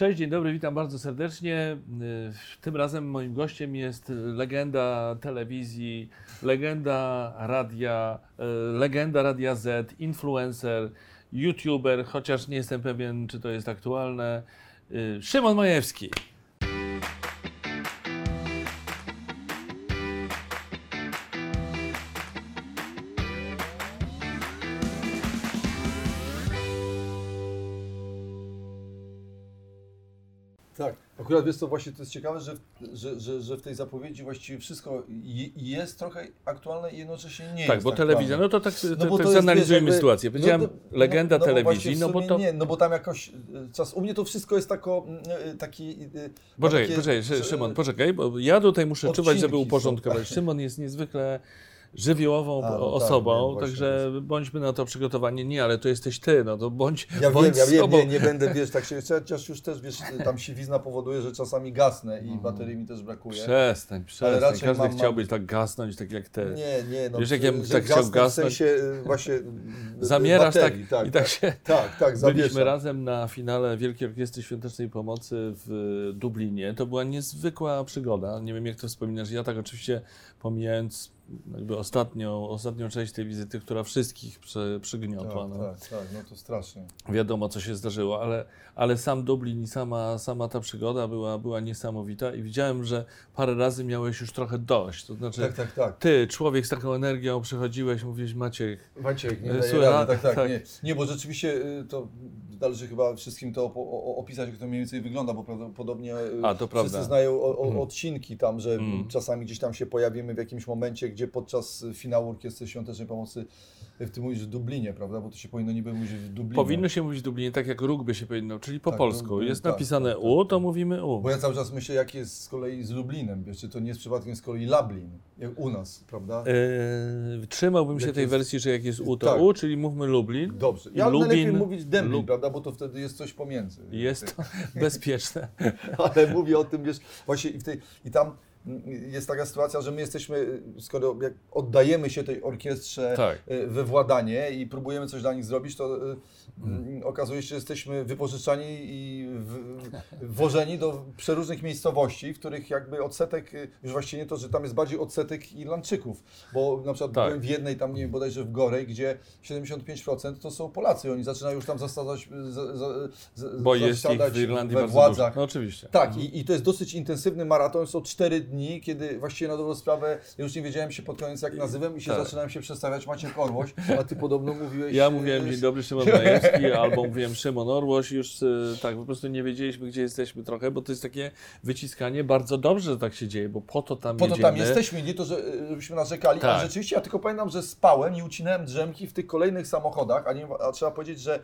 Cześć, dzień dobry, witam bardzo serdecznie. Y, Tym razem moim gościem jest legenda telewizji, legenda radia, y, legenda Radia Z, influencer, youtuber, chociaż nie jestem pewien, czy to jest aktualne. y, Szymon Majewski. Akurat wiesz co, właśnie to jest ciekawe, że, że, że, że w tej zapowiedzi właściwie wszystko je- jest trochę aktualne i jednocześnie nie Tak, jest bo aktualne. telewizja, no to tak, to, bo to jest, jakby- sytuację. Powiedziałem no, no, legenda no, no, telewizji, no bo to... Nie, no bo tam jakoś y, czas, u mnie to wszystko jest tako, y, taki... y, Poczekaj, takie, poczekaj, Szymon, poczekaj, bo ja tutaj muszę czuwać, żeby uporządkować. Szymon jest niezwykle żywiołową A, no tak, osobą, właśnie, także bądźmy na to przygotowani. Nie, ale to jesteś ty, no to bądź, Ja bądź wiem, ja wiem, nie, nie będę, wiesz, tak się, chociaż już też, wiesz, tam siwizna powoduje, że czasami gasnę i baterii mi też brakuje. Przestań, przestań. raczej Każdy mam- tak gasnąć, tak jak ty. Nie, nie, no. Wiesz, jak ja bym tak chciał gasnąć? W sensie y, właśnie... y, Zamierasz baterii, tak, i tak się... Tak, tak, Byliśmy razem na finale Wielkiej Orkiestry Świątecznej Pomocy w Dublinie. To była niezwykła przygoda. Nie wiem, jak to wspominasz. Ja tak oczywiście pomijając jakby ostatnią, ostatnią część tej wizyty, która wszystkich przy, przygniotła. Tak, no. tak, tak, no to strasznie. Wiadomo, co się zdarzyło, ale, ale sam Dublin i sama, sama ta przygoda była, była niesamowita i widziałem, że parę razy miałeś już trochę dość. To znaczy, Tak, tak, tak. ty, człowiek z taką energią, przychodziłeś, mówiłeś, Maciek, Maciek, nie E, daje rady, tak, tak, tak. Nie. nie, bo rzeczywiście y, to należy chyba wszystkim to opisać, jak to mniej więcej wygląda, bo prawdopodobnie A, to prawda. wszyscy znają o, o, Mhm. odcinki tam, że Mhm. czasami gdzieś tam się pojawimy w jakimś momencie, gdzie podczas finału Orkiestry Świątecznej Pomocy, ty mówisz w Dublinie, prawda, bo to się powinno niby mówić w Dublinie. powinno się mówić w Dublinie tak, jak rugby się powinno, czyli po Tak, polsku. no, Jest tak, napisane tak, tak, U, to tak. mówimy U. Bo ja cały czas myślę, jak jest z kolei z Lublinem, wiesz, czy to nie jest przypadkiem z kolei Lablin, jak u nas, prawda? Eee, trzymałbym się Jak tej jest- wersji, że jak jest U, to Tak. U, czyli mówmy Lublin. Dobrze. Ja Lubin- najlepiej mówić Dęblin, Lub- prawda, bo to wtedy jest coś pomiędzy. Jest to bezpieczne. ale mówię o tym, wiesz, właśnie i, w tej, i tam jest taka sytuacja, że my jesteśmy, skoro oddajemy się tej orkiestrze Tak. y, we władanie i próbujemy coś dla nich zrobić, to y, mm, okazuje się, że jesteśmy wypożyczani i w, wożeni do przeróżnych miejscowości, w których jakby odsetek, y, już właściwie nie to, że tam jest bardziej odsetek Irlandczyków, bo na przykład Tak. byłem w jednej tam, nie wiem, bodajże w Gorej, gdzie 75% to są Polacy, oni zaczynają już tam zasadzać, z, z, z, Bo jest ich w Irlandii we władzach. dużo. No oczywiście. Tak, i, i to jest dosyć intensywny maraton. Są cztery dni, kiedy właściwie na dobrą sprawę już nie wiedziałem się pod koniec jak nazywam i się Tak. zaczynałem się przedstawiać Maciek Orłoś, a ty podobno mówiłeś... Ja mówiłem e, dzień dobry Szymon Majewski, albo mówiłem Szymon Orłoś, już e, tak, po prostu nie wiedzieliśmy, gdzie jesteśmy trochę, bo to jest takie wyciskanie. Bardzo dobrze, że tak się dzieje, bo po to tam Po to jedziemy. tam jesteśmy, nie to, że, e, żebyśmy narzekali, Tak. a rzeczywiście ja tylko pamiętam, że spałem i ucinałem drzemki w tych kolejnych samochodach, a, nie, a trzeba powiedzieć, że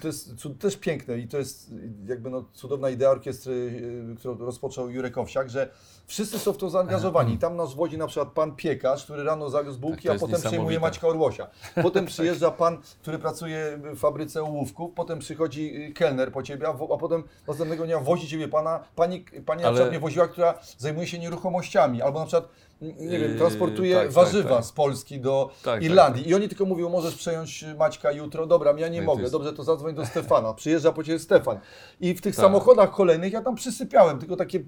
to jest cud- też piękne i to jest jakby no, cudowna idea orkiestry, którą rozpoczął Jurek Owsiak, że wszyscy są w to zaangażowani. Tam nas wozi na przykład pan piekarz, który rano zawiózł bułki, Tak, a potem przejmuje. Maćka Orłosia. Potem przyjeżdża pan, który pracuje w fabryce ołówków, potem przychodzi y, kelner po ciebie, a, potem następnego dnia wozi ciebie pana, pani, pani na Ale- przykład mnie woziła, która zajmuje się nieruchomościami, albo na przykład n- nie wiem, Yy, transportuje tak, tak, warzywa tak. z Polski do tak, Irlandii. I oni tylko mówią, możesz przejąć Maćka jutro. Dobra, ja nie No mogę. jest- Dobrze, to zadzwoń do Stefana. Przyjeżdża po ciebie Stefan. I w tych Tak. samochodach kolejnych ja tam przysypiałem. Tylko takie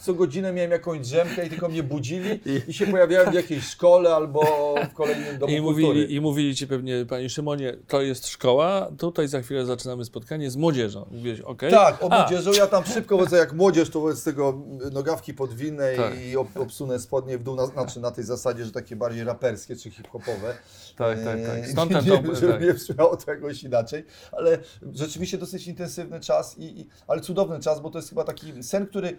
co godzinę miałem jakąś drzemkę i tylko mnie budzili i, się pojawiałem w jakiejś szkole albo w kolejnym domu I kultury. mówili, I mówili ci pewnie, panie Szymonie, to jest szkoła, tutaj za chwilę zaczynamy spotkanie z młodzieżą. Mówiłeś, okej? Tak, o młodzieżą ja tam szybko wodzę jak młodzież, to wobec tego nogawki podwinne Tak. i ob, obsunę spodnie w dół, na, znaczy na tej zasadzie, że takie bardziej raperskie czy hip-hopowe. Tak, tak, tak. Eee, Stąd ten nie, to- żeby tak. nie brzmiało to jakoś inaczej, ale rzeczywiście dosyć intensywny czas, i, i, ale cudowny czas, bo to jest chyba taki sen, który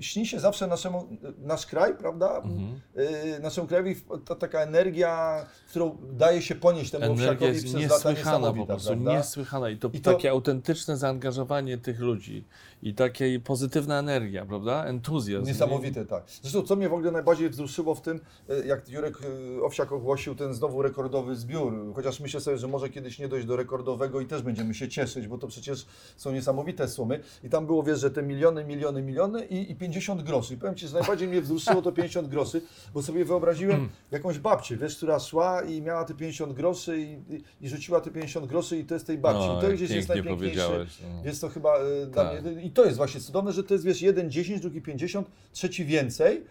śni się zawsze naszemu, nasz kraj, prawda? Mhm. Yy, naszemu krajowi ta taka energia, którą daje się ponieść temu Energia jest przez niesłychana po prostu, prawda? niesłychana. I to, I to- takie autentyczne zaangażowanie tych ludzi i takie pozytywna energia, prawda? Entuzjazm. Niesamowite, tak. Zresztą, co mnie w ogóle najbardziej wzruszyło w tym, e, jak Jurek e, Owsiak ogłosił ten znowu rekordowy zbiór, chociaż myślę sobie, że może kiedyś nie dojść do rekordowego i też będziemy się cieszyć, bo to przecież są niesamowite sumy. I tam było, wiesz, że te miliony, miliony, miliony i i, i 50 groszy. I powiem Ci, że najbardziej mnie wzruszyło to 50 groszy, bo sobie wyobraziłem jakąś babcię, wiesz, która szła i miała te 50 groszy i, i, i rzuciła te 50 groszy i to jest tej babci. No, I to gdzieś jest pięknie najpiękniejsze. no. Jest to chyba y, dla Tak. mnie. I to jest właśnie cudowne, że to jest wiesz, jeden 10, drugi 50, trzeci więcej.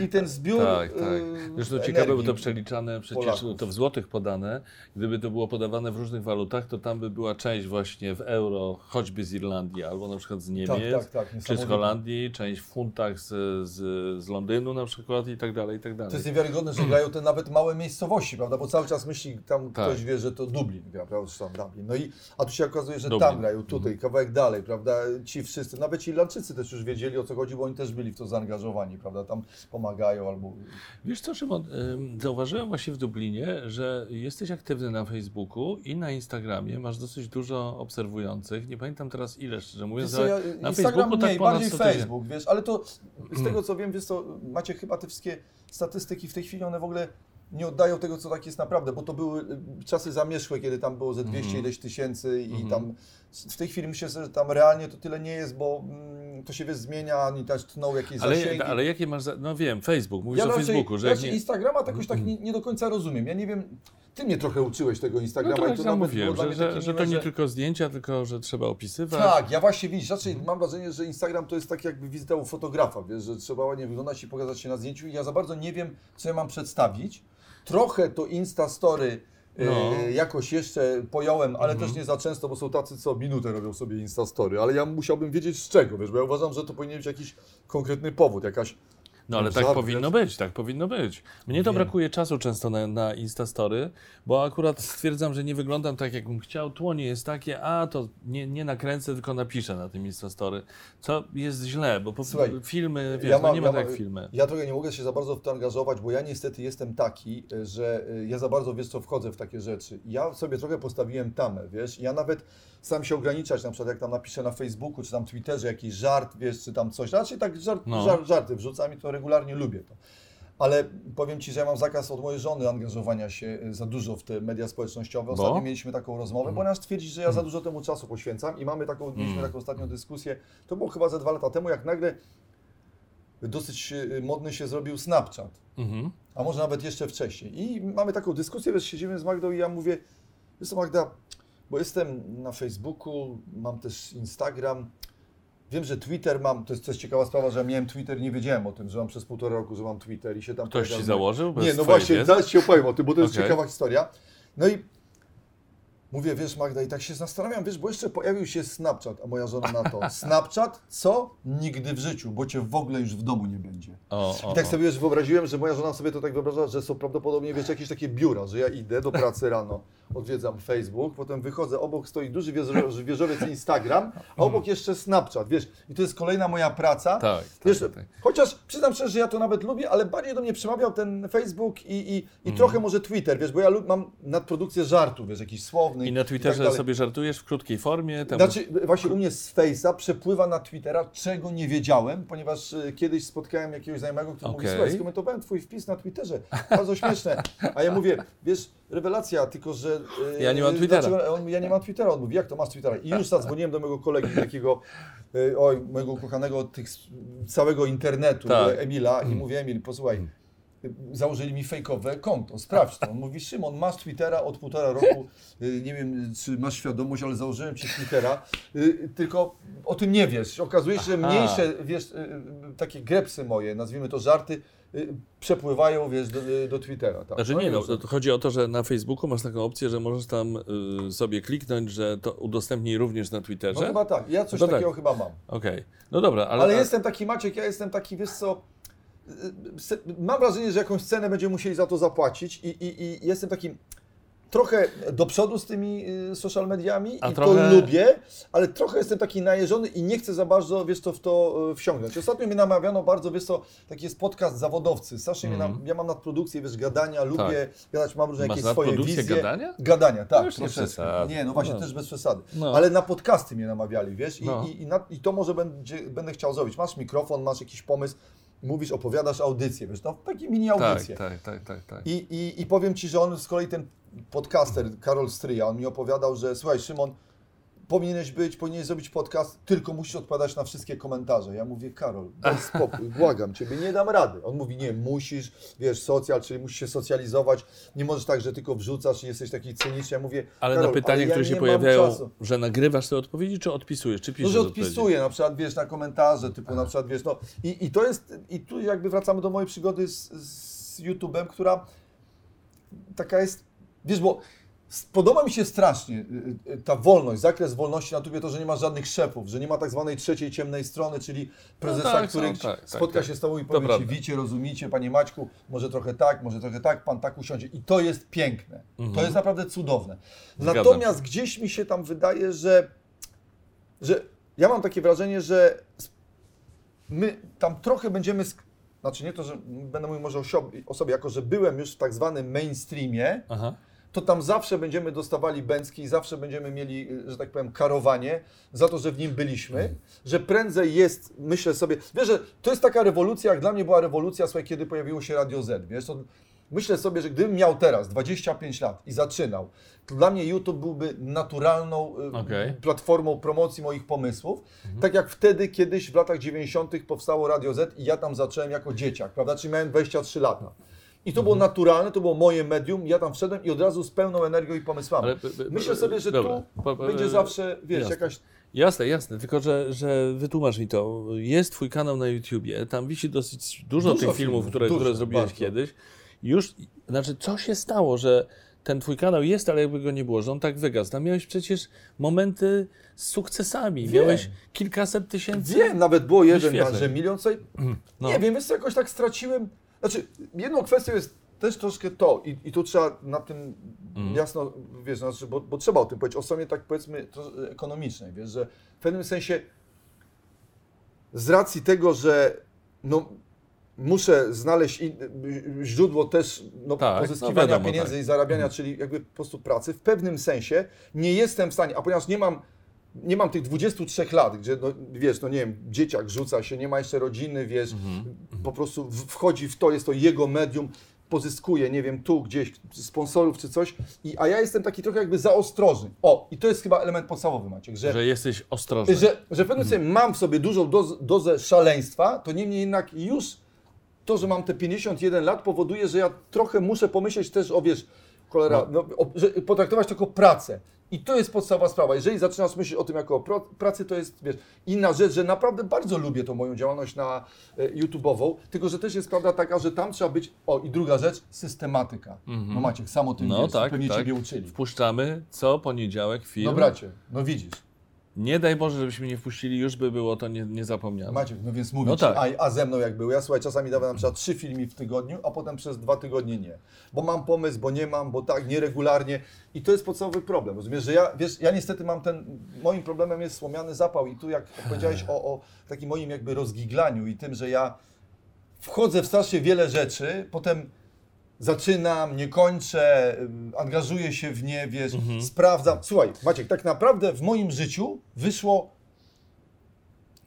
I ten zbiór. Tak, tak. y, Zresztą ciekawe, bo to przeliczane przecież Polaków. to w złotych podane. Gdyby to było podawane w różnych walutach, to tam by była część właśnie w euro, choćby z Irlandii, albo na przykład z Niemiec, tak, tak, czy z. Holandii, część w funtach z, z, z Londynu na przykład i tak dalej, i tak dalej. To jest niewiarygodne, że grają te nawet małe miejscowości, prawda? Bo cały czas myśli, tam Tak. ktoś wie, że to Dublin gra, prawda? Czy tam Dublin. No i, a tu się okazuje, że Dublin. tam grają, tutaj, kawałek dalej, prawda? Ci wszyscy, nawet Irlandczycy też już wiedzieli o co chodzi, bo oni też byli w to zaangażowani, prawda? Tam pomagają albo... Wiesz co, Szymon, ym, zauważyłem właśnie w Dublinie, że jesteś aktywny na Facebooku i na Instagramie, masz dosyć dużo obserwujących. Nie pamiętam teraz ile, szczerze mówiąc, co, ja, na Instagram Facebooku tak mniej, ponad bardziej 100 tysięcy. Facebook, wiesz, ale to z tego co wiem, wiesz co, macie chyba te wszystkie statystyki w tej chwili, one w ogóle nie oddają tego, co tak jest naprawdę, bo to były y, czasy zamieszłe, kiedy tam było ze 200 Mhm. ileś tysięcy i tam w tej chwili myślę, że tam realnie to tyle nie jest, bo mm, to się wiesz, zmienia, oni też tną jakieś Ale, zasięgi. ale jakie masz, za... no wiem, Facebook, mówisz ja o raczej, Facebooku, że raczej nie... Instagrama jakoś tak nie, nie do końca rozumiem. Ja nie wiem, ty mnie trochę uczyłeś tego No Instagrama to i to nawet mówiłem, że, że, że to nie tylko zdjęcia, tylko że trzeba opisywać. tak, ja właśnie widzisz, raczej Mhm. mam wrażenie, że Instagram to jest tak jakby wizyta u fotografa, wiesz, że trzeba ładnie wyglądać i pokazać się na zdjęciu i ja za bardzo nie wiem, co ja mam przedstawić. Trochę to Insta Story e, No. Mhm. jakoś jeszcze pojąłem, ale też nie za często, bo są tacy, co minutę robią sobie Insta Story, ale ja musiałbym wiedzieć z czego, wiesz, bo ja uważam, że to powinien być jakiś konkretny powód, jakaś No ale tak powinno być, tak powinno być. Mnie to Wiem. brakuje czasu często na, na Instastory, bo akurat stwierdzam, że nie wyglądam tak, jakbym chciał. Tło nie jest takie, a to nie, nie nakręcę, tylko napiszę na tym Instastory. Co jest źle, bo po, Słuchaj, filmy, wiesz, ja no mam- nie ma ja tak jak filmy. Ja trochę nie mogę się za bardzo w to angażować, bo ja niestety jestem taki, że e, ja za bardzo, wiesz co, wchodzę w takie rzeczy. Ja sobie trochę postawiłem tamę, wiesz, ja nawet staram się ograniczać, na przykład jak tam napiszę na Facebooku, czy tam Twitterze jakiś żart, wiesz, czy tam coś, raczej tak żart, No. żart, żarty wrzucam i to regularnie lubię to. Ale powiem Ci, że ja mam zakaz od mojej żony angażowania się e, za dużo w te media społecznościowe. Bo? Ostatnio mieliśmy taką rozmowę, Mhm. bo ona twierdzi, że ja za dużo temu czasu poświęcam i mamy taką, mieliśmy Mm. taką ostatnią dyskusję, to było chyba ze dwa lata temu, jak nagle dosyć e, modny się zrobił Snapchat, Mhm. a może nawet jeszcze wcześniej. I mamy taką dyskusję, wiesz, siedzimy z Magdą i ja mówię, wiesz co Magda, bo jestem na Facebooku, mam też Instagram, wiem, że Twitter mam, to jest, jest ciekawa sprawa, że ja miałem Twitter, nie wiedziałem o tym, że mam przez półtora roku, że mam Twitter i się tam Ktoś ci pojawiały- założył? Nie, no właśnie, wiedzy? zaraz Ci opowiem o tym, bo to jest Okej. ciekawa historia. No i mówię, wiesz Magda, i tak się zastanawiam, wiesz, bo jeszcze pojawił się Snapchat, a moja żona na to, Snapchat? Co? Nigdy w życiu, bo Cię w ogóle już w domu nie będzie. O, o, I tak sobie wiesz, wyobraziłem, że moja żona sobie to tak wyobrażała, że są prawdopodobnie, wiesz, jakieś takie biura, że ja idę do pracy rano, odwiedzam Facebook, potem wychodzę, obok stoi duży wieżo- wieżowiec Instagram, a obok jeszcze Snapchat, wiesz, i to jest kolejna moja praca. Tak, Wiesz, tak, tak. chociaż przyznam szczerze, że ja to nawet lubię, ale bardziej do mnie przemawiał ten Facebook i, i, i Mhm. trochę może Twitter, wiesz, bo ja mam nadprodukcję żartu, wiesz, jakiś słowny. I na tak Twitterze dalej. sobie żartujesz w krótkiej formie? Tam... Znaczy, właśnie u mnie z Face'a przepływa na Twittera, czego nie wiedziałem, ponieważ y, kiedyś spotkałem jakiegoś znajomego, który mówi, Okej. słuchaj, skomentowałem twój wpis na Twitterze, bardzo śmieszne. A ja mówię, wiesz, rewelacja, tylko że... y, Ja nie mam Twittera. Dlaczego? On, ja nie mam Twittera. On mówi, jak to masz Twittera? I już zadzwoniłem do mojego kolegi, takiego, y, oj, mojego ukochanego od tych, całego internetu, Tak. Emila, i mówię, Emil, posłuchaj, założyli mi fejkowe konto, sprawdź to. On mówi, Szymon, masz Twittera od półtora roku, y, nie wiem, czy masz świadomość, ale założyłem ci Twittera, y, tylko o tym nie wiesz. Okazuje się, że mniejsze, wiesz, y, takie grepsy moje, nazwijmy to żarty, przepływają, wiesz, do, do Twittera. Tak. Znaczy No nie, no, już. to chodzi o to, że na Facebooku masz taką opcję, że możesz tam y, sobie kliknąć, że to udostępnij również na Twitterze. No chyba tak, ja coś No takiego tak. chyba mam. Okej, no dobra, ale... Ale, a- jestem taki Maciek, ja jestem taki, wiesz co, mam wrażenie, że jakąś cenę będziemy musieli za to zapłacić i, i, i jestem takim trochę do przodu z tymi y, social mediami A i trochę- to lubię, ale trochę jestem taki najeżony i nie chcę za bardzo, wiesz co, w to y, wsiągnąć. Ostatnio mnie namawiano bardzo, wiesz co, taki jest podcast zawodowcy, strasznie mnie nam, ja mam nadprodukcję, wiesz, gadania, lubię gadać, mam różne Mhm. Tak. Masz jakieś swoje wizje. gadania? Gadania, tak, już nie. Nie, no właśnie, No. też bez przesady. No. Ale na podcasty mnie namawiali, wiesz, i, No. i, i, na, i to może będzie, będę chciał zrobić. Masz mikrofon, masz jakiś pomysł, mówisz, opowiadasz audycję, wiesz, no takie mini Tak, audycje. tak, tak, tak, tak. I, i, I powiem Ci, że on z kolei ten podcaster, Karol Stryja, on mi opowiadał, że słuchaj Szymon, powinieneś być, powinieneś zrobić podcast, tylko musisz odpowiadać na wszystkie komentarze. Ja mówię, Karol, daj spokój, błagam Ciebie, nie dam rady. On mówi, nie, musisz, wiesz, socjal, czyli musisz się socjalizować, nie możesz tak, że tylko wrzucasz i jesteś taki cyniczny. Ja mówię, Ale Karol, na pytania, ale ja które się pojawiają, że nagrywasz te odpowiedzi, czy odpisujesz, czy No, piszesz że odpowiedzi? odpisuję, na przykład, wiesz, na komentarze, typu na przykład, wiesz, no i, i to jest, i tu jakby wracamy do mojej przygody z, z YouTube'em, która taka jest, wiesz, bo podoba mi się strasznie y, y, ta wolność, zakres wolności na tubie, to, że nie ma żadnych szefów, że nie ma tak zwanej trzeciej ciemnej strony, czyli prezesa, tak, który są, tak, spotka tak. się z tobą i To powie ci, wicie, rozumicie, panie Maćku, może trochę tak, może trochę tak, pan tak usiądzie. I to jest piękne. To jest naprawdę cudowne. Zgadzam Natomiast gdzieś mi się tam wydaje, że, że ja mam takie wrażenie, że my tam trochę będziemy, znaczy nie to, że będę mówił może o sobie, jako że byłem już w tak zwanym mainstreamie, Aha. To tam zawsze będziemy dostawali bęcki i zawsze będziemy mieli, że tak powiem, karowanie za to, że w nim byliśmy, że prędzej jest, myślę sobie, wiesz, że to jest taka rewolucja, jak dla mnie była rewolucja, słuchaj, kiedy pojawiło się Radio Z, wiesz, to myślę sobie, że gdybym miał teraz 25 lat i zaczynał, to dla mnie YouTube byłby naturalną y, Okej. platformą promocji moich pomysłów, tak jak wtedy kiedyś w latach 90. powstało Radio Z i ja tam zacząłem jako dzieciak, prawda, czyli miałem 23 lata. I to Mhm. było naturalne, to było moje medium, ja tam wszedłem i od razu z pełną energią i pomysłami. Ale, Myślę sobie, że dobra. tu będzie zawsze, wiesz, jasne. jakaś... Jasne, jasne, tylko że, że wytłumacz mi to. Jest twój kanał na YouTubie, tam wisi dosyć dużo, Dużo tych filmów, filmów, które, dużo, które zrobiłeś bardzo. kiedyś. Już, znaczy, co się stało, że ten twój kanał jest, ale jakby go nie było, że on tak wygasł. Tam miałeś przecież momenty z sukcesami. Wiem. Miałeś kilkaset tysięcy. Wiem, nawet było jeden, że milion sobie... No. Nie wiem, jest jakoś tak straciłem... Znaczy, jedną kwestią jest też troszkę to i, i tu trzeba na tym Mhm. jasno, wiesz, znaczy, bo, bo trzeba o tym powiedzieć, o stronie tak powiedzmy ekonomicznej, wiesz, że w pewnym sensie z racji tego, że no, muszę znaleźć in, źródło też no, Tak, no pozyskiwania wiadomo, pieniędzy tak. i zarabiania, czyli jakby po prostu pracy, w pewnym sensie nie jestem w stanie, a ponieważ nie mam nie mam tych 23 lat, gdzie, no, wiesz, no nie wiem, dzieciak rzuca się, nie ma jeszcze rodziny, wiesz, po prostu wchodzi w to, jest to jego medium, pozyskuje, nie wiem, tu gdzieś sponsorów czy coś, i, a ja jestem taki trochę jakby za ostrożny. O, i to jest chyba element podstawowy, Maciek, że, Że jesteś ostrożny. że, że w pewnym sensie mam w sobie dużą doz, dozę szaleństwa, to niemniej jednak już to, że mam te 51 lat powoduje, że ja trochę muszę pomyśleć też o, wiesz, cholera, no, o, że potraktować to jako pracę. I to jest podstawowa sprawa. Jeżeli zaczynasz myśleć o tym jako o pracy, to jest, wiesz, inna rzecz, że naprawdę bardzo lubię tą moją działalność na e, YouTube'ową, tylko że też jest prawda taka, że tam trzeba być, o i druga rzecz, systematyka. No Maciek, sam o tym no wiesz, tak, pewnie tak. Ciebie uczyli. Wpuszczamy co poniedziałek film. No bracie, no widzisz. Nie daj Boże, żebyśmy nie wpuścili, już by było to nie, niezapomniane. Maciek, no więc mówię No ci, tak. a, a ze mną jak był. Ja słuchaj, czasami dawałem na przykład trzy filmy w tygodniu, a potem przez dwa tygodnie nie. Bo mam pomysł, bo nie mam, bo tak, nieregularnie. I to jest podstawowy problem. Rozumiesz, że ja, wiesz, ja niestety mam ten, moim problemem jest słomiany zapał i tu jak powiedziałeś o, o takim moim jakby rozgiglaniu i tym, że ja wchodzę w strasznie wiele rzeczy, potem zaczynam, nie kończę, angażuję się w nie, wiesz, Mhm. sprawdzam. Słuchaj, Maciek, tak naprawdę w moim życiu wyszło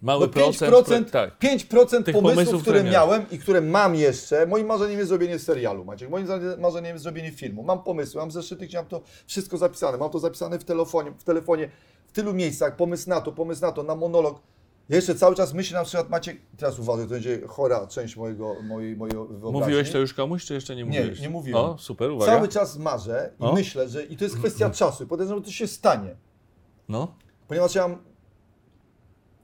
Mały no procent. 5%, tak. 5% Tych pomysłów, pomysłów, które które miałem i które mam jeszcze. Moim marzeniem jest zrobienie serialu, Maciek. Moim marzeniem jest zrobienie filmu. Mam pomysły, mam zeszyty, gdzie mam to wszystko zapisane. Mam to zapisane w telefonie, w telefonie, w tylu miejscach. Pomysł na to, pomysł na to, na monolog. Ja jeszcze cały czas myślę na przykład, Maciek, teraz uważaj, to będzie chora część mojego, mojej, mojej wyobraźni. Mówiłeś to już komuś, czy jeszcze nie Nie, mówiłeś? nie mówiłem. O, super, uwaga. Cały czas marzę i O. myślę, że i to jest kwestia czasu. I podejrzewam, że to się stanie. No, Ponieważ ja mam-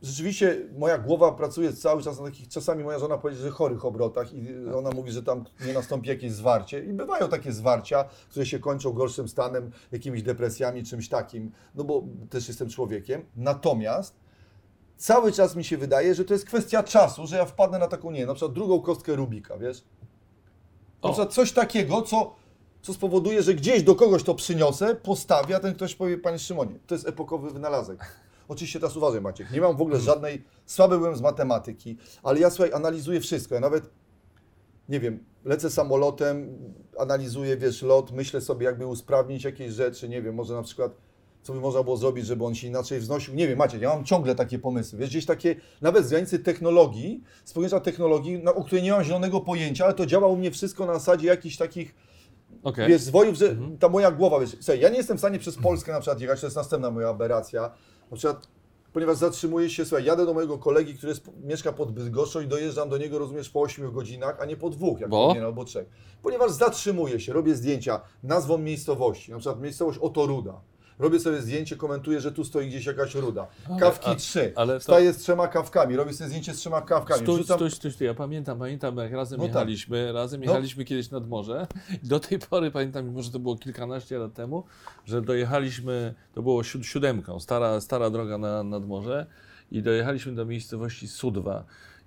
rzeczywiście moja głowa pracuje cały czas na takich, czasami moja żona powiedzie, że chorych obrotach i ona mówi, że tam nie nastąpi jakieś zwarcie i bywają takie zwarcia, które się kończą gorszym stanem, jakimiś depresjami, czymś takim, no bo też jestem człowiekiem. Natomiast cały czas mi się wydaje, że to jest kwestia czasu, że ja wpadnę na taką, nie na przykład drugą kostkę Rubika, wiesz? Na O. przykład coś takiego, co, co spowoduje, że gdzieś do kogoś to przyniosę, postawię, a ten ktoś powie, panie Szymonie, to jest epokowy wynalazek. Oczywiście teraz uważaj Maciek, nie mam w ogóle żadnej, słaby byłem z matematyki, ale ja słuchaj, analizuję wszystko, ja nawet, nie wiem, lecę samolotem, analizuję, wiesz, lot, myślę sobie jakby usprawnić jakieś rzeczy, nie wiem, może na przykład co by można było zrobić, żeby on się inaczej wznosił. Nie wiem, macie, ja mam ciągle takie pomysły. Wiesz, gdzieś takie, nawet z granicy technologii, z pojęcia technologii, na, o której nie mam zielonego pojęcia, ale to działa u mnie wszystko na zasadzie jakichś takich, okej. wiesz, zwojów, że ta moja głowa, wiesz, słuchaj, ja nie jestem w stanie przez Polskę na przykład jechać, to jest następna moja aberracja, Na przykład, ponieważ zatrzymuję się, słuchaj, jadę do mojego kolegi, który jest, mieszka pod Bydgoszczą i dojeżdżam do niego, rozumiesz, po 8 godzinach, a nie po dwóch, jak Bo? powinien, albo trzech. Ponieważ zatrzymuję się, robię zdjęcia nazwą miejscowości, na przykład miejscowość Otoruda. Robię sobie zdjęcie, komentuję, że tu stoi gdzieś jakaś ruda. Kawki a- trzy. ale to- Staję z trzema kawkami, robię sobie zdjęcie z trzema kawkami. Stój, Wrzucam- stój, stój, stój. Ja pamiętam, pamiętam, jak razem No tak. jechaliśmy, razem No. jechaliśmy kiedyś nad morze. I do tej pory pamiętam, mimo że to było kilkanaście lat temu, że dojechaliśmy, to było siód, siódemką, stara, stara droga na, nad morze i dojechaliśmy do miejscowości Sudwa.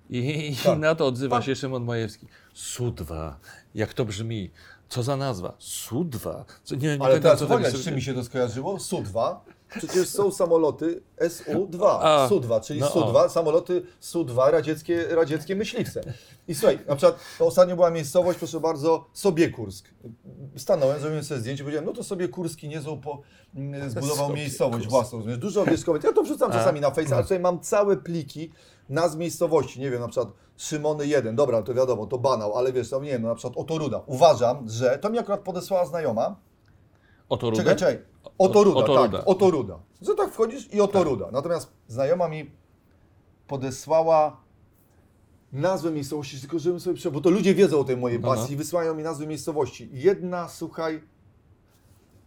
I, i Tak. na to odzywa się Szymon Majewski. Sudwa, jak to brzmi? Co za nazwa? Sudwa. Co, nie, nie Ale teraz co uwaga, z czym mi się to skojarzyło? Su-2. Przecież są samoloty Su-2. A, Su-2, czyli no Su-2, samoloty Su-2, radzieckie, radzieckie myśliwce. I słuchaj, na przykład to ostatnio była miejscowość, proszę bardzo, Sobiekursk. Stanąłem, zrobiłem sobie zdjęcie, powiedziałem, no to sobie Kurski niezłą po, mm, zbudował Sobiekursk. miejscowość własną. rozumiesz? Dużo komentarzy. Ja to wrzucam czasami na Face, ale tutaj mam całe pliki nazw miejscowości. Nie wiem, na przykład Szymony 1, dobra, to wiadomo, to banał, ale wiesz, tam nie wiem, no, na przykład Otoruda. Uważam, że to mi akurat podesłała znajoma, Oto rudę? Czekaj, czekaj. Oto ruda, Oto tak, ruda. oto ruda. Że tak wchodzisz i oto ruda. Natomiast znajoma mi podesłała nazwę miejscowości, tylko żebym sobie prze... bo to ludzie wiedzą o tej mojej pasji, wysyłają mi nazwy miejscowości. Jedna, słuchaj,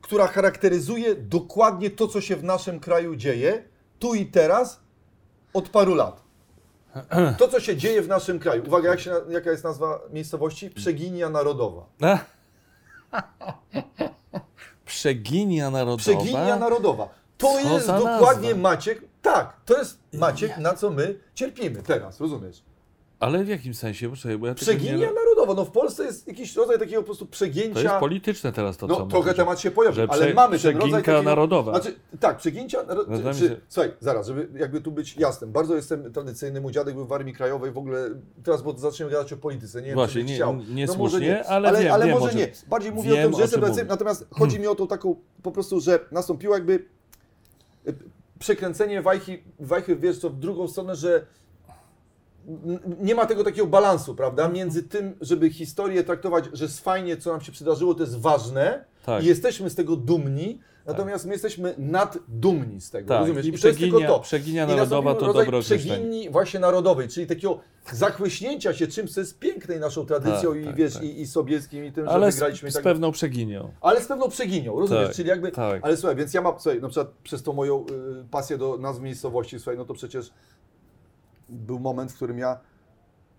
która charakteryzuje dokładnie to, co się w naszym kraju dzieje, tu i teraz, od paru lat. To, co się dzieje w naszym kraju. Uwaga, jak się, jaka jest nazwa miejscowości? Przeginia Narodowa. Przeginia narodowa. Przeginia narodowa. To Co jest dokładnie nazwa? Maciek. Tak, to jest Maciek, na co my cierpimy teraz, rozumiesz? Ale w jakim sensie? Poczekaj, bo ja Przeginia nie... narodowa. No w Polsce jest jakiś rodzaj takiego po prostu przegięcia. To jest polityczne teraz to, co no trochę mówisz. temat się pojawił, ale prze- mamy ten rodzaj takiego... narodowa. Znaczy, tak, przegięcia... mi Czy, się- Słuchaj, zaraz, żeby jakby tu być jasnym. Bardzo jestem tradycyjny, mój dziadek był w Armii Krajowej, w ogóle teraz, bo zaczniemy gadać o polityce, nie wiem, Właśnie, czy nie- chciał. nie no może nie, ale ale, wiem, ale wiem, może nie. Bardziej mówię wiem, o tym, że jestem czym tradycyjny, natomiast chodzi mi o tą taką, po prostu, że nastąpiło jakby przekręcenie wajchy, wajchy, wiesz co, w drugą stronę, że nie ma tego takiego balansu, prawda, między tym, żeby historię traktować, że jest fajnie, co nam się przydarzyło, to jest ważne Tak. i jesteśmy z tego dumni, natomiast my jesteśmy naddumni z tego, Tak, rozumiesz? i to jest tylko przeginia- to. przeginia I narodowa to dobre określenie. przeginni właśnie narodowej, czyli takiego zachłyśnięcia się czymś, co jest piękne i naszą tradycją Tak, i tak, wiesz, tak. I, i sobieskim i tym, Ale że z, wygraliśmy i z tak pewną przeginią. ale z pewną przeginią, rozumiesz? Tak, Czyli jakby. tak. Ale słuchaj, więc ja mam, słuchaj, na przykład przez tą moją y, pasję do nazw miejscowości, słuchaj, no to przecież był moment, w którym ja.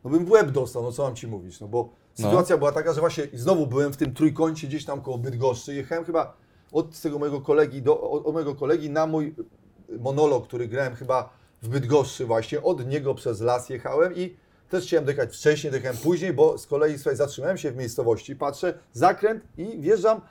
No bym w łeb dostał, no co mam ci mówić, no bo No. sytuacja była taka, że właśnie znowu byłem w tym trójkącie gdzieś tam koło Bydgoszczy. Jechałem chyba od tego mojego kolegi, do, od, od mojego kolegi na mój monolog, który grałem chyba w Bydgoszczy właśnie, od niego przez las jechałem i też chciałem dojechać wcześniej, dojechałem później, bo z kolei słuchaj, zatrzymałem się w miejscowości, patrzę, zakręt i wjeżdżam.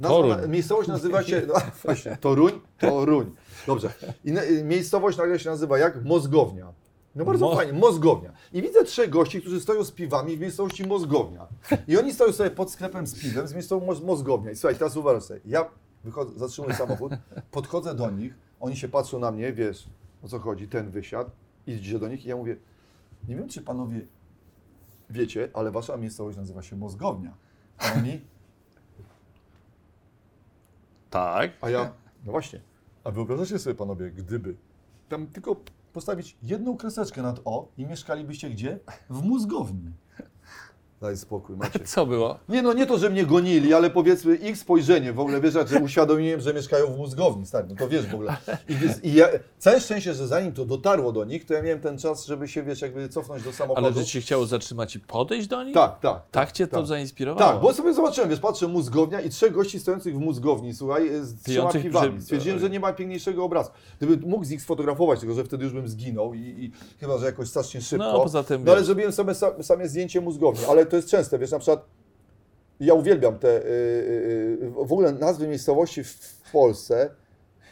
Nazwa, na- miejscowość nazywa się, no właśnie, Toruń, Toruń. Dobrze. I na, miejscowość nagle się nazywa jak? Mozgownia. No bardzo Mo- fajnie, Mozgownia. I widzę trzech gości, którzy stoją z piwami w miejscowości Mozgownia. I oni stoją sobie pod sklepem z piwem, z miejscowości Moz- Mozgownia. I słuchaj, teraz uważaj sobie, ja wychodzę, zatrzymuję samochód, podchodzę do nich, oni się patrzą na mnie, wiesz, o co chodzi, ten wysiadł, idzie do nich i ja mówię, nie wiem, czy panowie wiecie, ale wasza miejscowość nazywa się Mozgownia. A oni, Tak. a ja, no właśnie, a wyobrażacie sobie panowie, gdyby tam tylko postawić jedną kreseczkę nad O i mieszkalibyście gdzie? W mózgowni. Daj spokój, macie. Co było? Nie no, nie to, że mnie gonili, ale powiedzmy ich spojrzenie w ogóle, wiesz, że uświadomiłem, że mieszkają w mózgowni, stary, no to wiesz w ogóle. I, i ja, całe szczęście, że zanim to dotarło do nich, to ja miałem ten czas, żeby się, wiesz, jakby cofnąć do samochodu. Ale że ci się chciało zatrzymać i podejść do nich? Tak, tak. Tak cię to tak. zainspirowało? Tak, bo sobie zobaczyłem, wiesz, patrzę, mózgownia i trzech gości stojących w mózgowni, słuchaj, z trzema Pijących piwami. przy- Stwierdziłem, że nie ma piękniejszego obrazu. Gdybym mógł z nich sfotografować, tylko że wtedy już bym zginął i, i chyba, że jakoś strasznie szybko. No, poza tym, No ale wiesz. zrobiłem sobie sa, same zdjęcie mózgowni, ale to jest częste, wiesz, na przykład ja uwielbiam te, y, y, y, w ogóle nazwy miejscowości w, Polsce,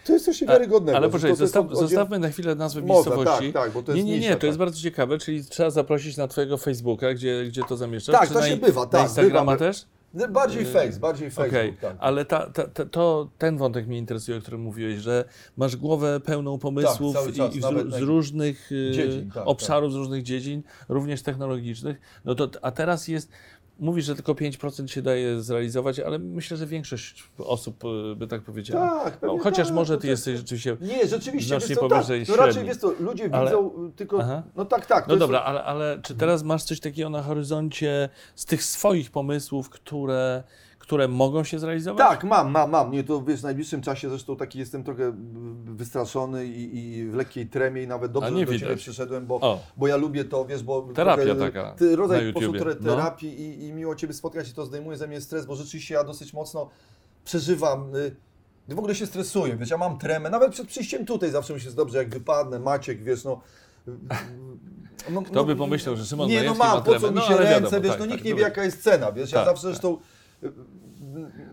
to jest coś niewiarygodnego. Ale poczekaj, to- to jest zostaw, zostawmy na chwilę nazwę Można, miejscowości. tak, tak, bo to jest nie, nie, nie, nisza, to jest tak. bardzo ciekawe, czyli trzeba zaprosić na twojego Facebooka, gdzie, gdzie to zamieszczasz. Tak, to na, się bywa, Na tak, Instagrama bywa. też? Bardziej face, bardziej Facebook, Okej, tak. ale ta, ta, ta, to, ten wątek mnie interesuje, o którym mówiłeś, że masz głowę pełną pomysłów czas, i, i z, z różnych y, Dziedzin, tak, obszarów, z różnych dziedzin, również technologicznych. No to, a teraz jest Mówisz, że tylko 5% się daje zrealizować, ale myślę, że większość osób y, by tak powiedziała. Tak, no, chociaż tak, może no ty jesteś rzeczywiście. Nie, rzeczywiście, Znacznie co, tak, powyżej to raczej średniej. wiesz to, ludzie Ale- widzą y, tylko, Aha. no tak, tak. No jest- dobra, ale, ale czy teraz masz coś takiego na horyzoncie z tych swoich pomysłów, które, które mogą się zrealizować? Tak, mam, mam, mam. Nie, to wiesz, w najbliższym czasie zresztą taki jestem trochę wystraszony i, i w lekkiej tremie i nawet dobrze, że do Ciebie przyszedłem, bo, O. bo ja lubię to, wiesz, bo... Terapia trochę, taka Ty, na rodzaj YouTubie. tre- No. terapii i, i miło Ciebie spotkać i to zdejmuje ze mnie stres, bo rzeczywiście ja dosyć mocno przeżywam... Y, w ogóle się stresuję, wiesz, ja mam tremę, nawet przed przyjściem tutaj zawsze mi się jest dobrze, jak wypadnę, Maciek, wiesz, no... no Kto by pomyślał, że Szymon Nie, no mam, ma po co mi No, się ale ręce, wiadomo, wiesz, tak, no tak, nikt nie wie dobra. jaka jest cena, wiesz, ja Tak, zawsze tak. zresztą...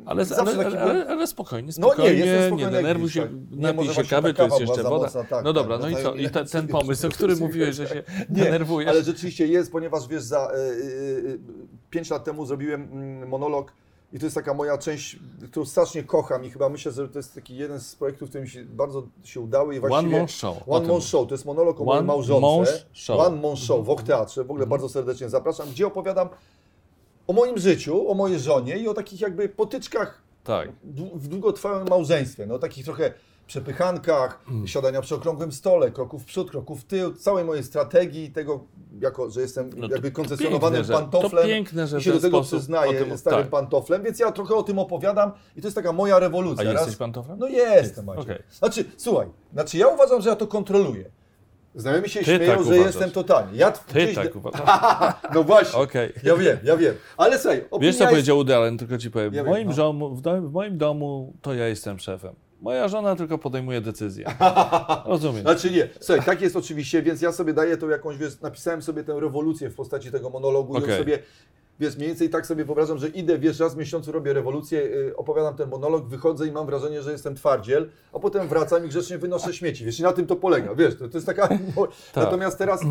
Ale, ale, ale, ale spokojnie, No spokojnie, nie, jestem nie spokojny jak denerwuj się, tak. Nie, napij się kawy, to jest jeszcze woda. tak, no dobra, tak, no i no co? I te, ten Nie, pomysł, o którym mówiłeś, że się Nie, denerwujesz. ale rzeczywiście jest, ponieważ wiesz, za 5 lat temu zrobiłem mm, monolog i to jest taka moja część, którą strasznie kocham i chyba myślę, że to jest taki jeden z projektów, które mi się bardzo się udały i właściwie... One Man Show. One Man Show, to jest monolog o mojej małżonce. One Man Show w Ok Teatrze, w ogóle bardzo serdecznie zapraszam, gdzie opowiadam o moim życiu, o mojej żonie i o takich jakby potyczkach Tak. w długotrwałym małżeństwie, no takich trochę przepychankach, Mm. siadania przy okrągłym stole, kroków w przód, kroków w tył, całej mojej strategii, tego, jako, że jestem No to- jakby koncesjonowanym piękne, że- pantoflem to piękne, że i się do tego przyznaję tym- starym tak. pantoflem, więc ja trochę o tym opowiadam i to jest taka moja A rewolucja. jesteś Raz- pantoflem? No jestem, Maciek. Okej. Znaczy, słuchaj, znaczy ja uważam, że ja to kontroluję. Znajomi się Ty śmieją, tak że uważasz. jestem totalnie. Ja Ty gdzieś- tak uważasz. No właśnie, Okej. ja wiem, ja wiem. Ale słuchaj, opinia Wiesz co jest... powiedział Woody Allen, tylko ci powiem. Ja w, wiem, moim no. domu, w, do, w moim domu to ja jestem szefem. Moja żona tylko podejmuje decyzje. Rozumiem. Znaczy nie, słuchaj, tak jest oczywiście, więc ja sobie daję tą jakąś, wiesz, napisałem sobie tę rewolucję w postaci tego monologu i Okej. ją sobie, wiesz, mniej więcej tak sobie wyobrażam, że idę, wiesz, raz w miesiącu robię rewolucję, y, opowiadam ten monolog, wychodzę i mam wrażenie, że jestem twardziel, a potem wracam i grzecznie wynoszę śmieci, wiesz, i na tym to polega, wiesz, to, to jest taka... Natomiast teraz...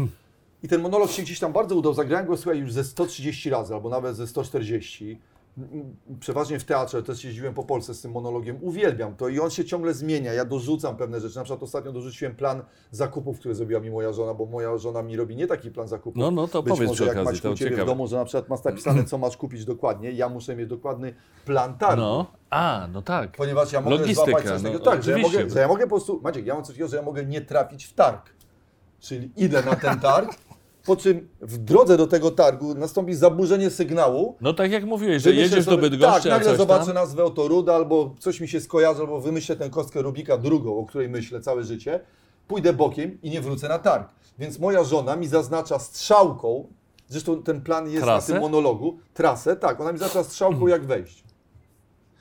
I ten monolog się gdzieś tam bardzo udał. Zagrałem go, słuchaj, już ze 130 razy, albo nawet ze 140. Przeważnie w teatrze, też jeździłem po Polsce z tym monologiem. Uwielbiam to i on się ciągle zmienia. Ja dorzucam pewne rzeczy. Na przykład ostatnio dorzuciłem plan zakupów, który zrobiła mi moja żona, bo moja żona mi robi nie taki plan zakupów. No, no to Być powiedz może jak okazji, masz u Ciebie w domu, że na przykład masz napisane, co masz kupić dokładnie. Ja muszę mieć dokładny plan targu. No, a, no tak. Ponieważ ja mogę Logistyka, złapać coś no, takiego, tak, że ja, mogę, że ja mogę po prostu, Maciek, ja mam coś takiego, że ja mogę nie trafić w targ. Czyli idę na ten targ, po czym w drodze do tego targu nastąpi zaburzenie sygnału. No tak jak mówiłeś, że jedziesz do sobie, Bydgoszczy, Tak, a nagle zobaczę tam. nazwę oto Ruda, albo coś mi się skojarzy, albo wymyślę tę kostkę Rubika drugą, o której myślę całe życie. Pójdę bokiem i nie wrócę na targ. Więc moja żona mi zaznacza strzałką, zresztą ten plan jest Trasę? na tym monologu, trasę, tak, ona mi zaznacza strzałką jak wejść.